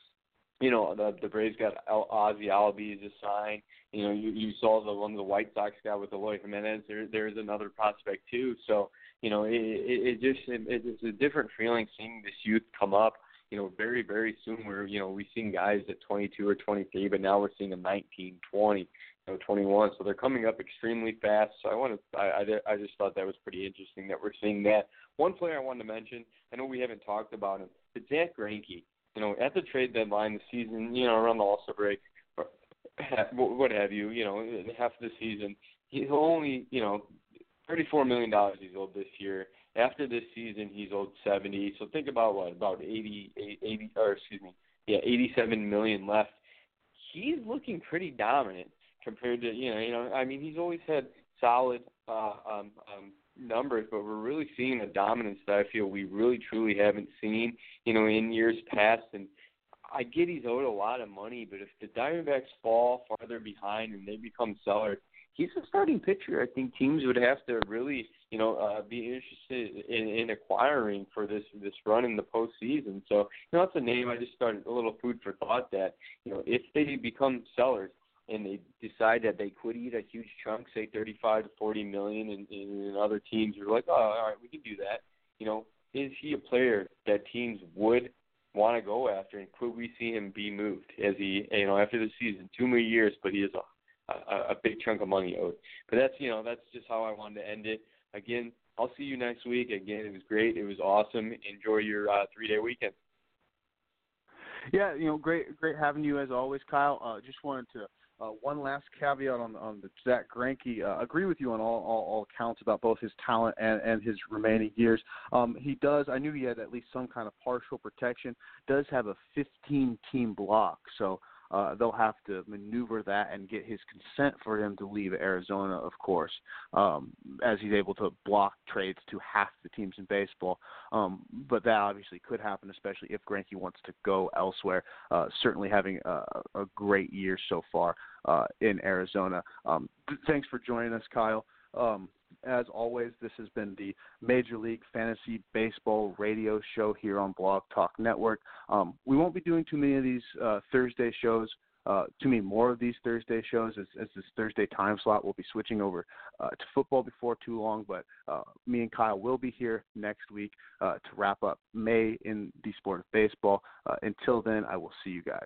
you know the the Braves got Ozzie Albies assigned. You know, you you saw the one the White Sox got with Eloy Jimenez. There there's another prospect too. So you know, it it, it just it, it's a different feeling seeing this youth come up. You know, very very soon. We're you know we've seen guys at 22 or 23, but now we're seeing them 19, 20, you know, 21. So they're coming up extremely fast. So I want to I I, I just thought that was pretty interesting that we're seeing that. One player I wanted to mention. I know we haven't talked about him, but Zack Greinke you know, at the trade deadline, the season, you know, around the All-Star break, or what have you, you know, half of the season, he's only, you know, thirty-four million dollars he's owed this year. After this season, he's owed seventy. So think about what about eighty, eighty, or excuse me, yeah, eighty-seven million left. He's looking pretty dominant compared to you know, you know, I mean, he's always had solid uh, um, um, numbers, but we're really seeing a dominance that I feel we really truly haven't seen, you know, in years past. And I get he's owed a lot of money, but if the Diamondbacks fall farther behind and they become sellers, he's a starting pitcher. I think teams would have to really, you know, uh, be interested in, in acquiring for this this run in the postseason. So, you know, that's a name I just started a little food for thought that, you know, if they become sellers, and they decide that they could eat a huge chunk, say 35 to 40 million, and, and other teams are like, oh, all right, we can do that. You know, is he a player that teams would want to go after, and could we see him be moved as he, you know, after the season, two more years, but he is a, a a big chunk of money owed. But that's you know that's just how I wanted to end it. Again, I'll see you next week. Again, it was great. It was awesome. Enjoy your uh, three day weekend. Yeah, you know, great, great having you as always, Kyle. Uh, just wanted to uh, one last caveat on on the Zack Greinke. Uh, agree with you on all, all all accounts about both his talent and and his remaining years. Um, he does. I knew he had at least some kind of partial protection. Does have a 15 team block, so uh, they'll have to maneuver that and get his consent for him to leave Arizona, of course, um, as he's able to block trades to half the teams in baseball. Um, but that obviously could happen, especially if Greinke wants to go elsewhere. Uh, certainly having a, a great year so far uh, in Arizona. Um, thanks for joining us, Kyle. Um, as always, this has been the Major League Fantasy Baseball radio show here on Blog Talk Network. Um, we won't be doing too many of these uh, Thursday shows. Uh, too many more of these Thursday shows as, as this Thursday time slot. We'll be switching over uh, to football before too long, but uh, me and Kyle will be here next week uh, to wrap up May in the sport of baseball. Uh, until then, I will see you guys.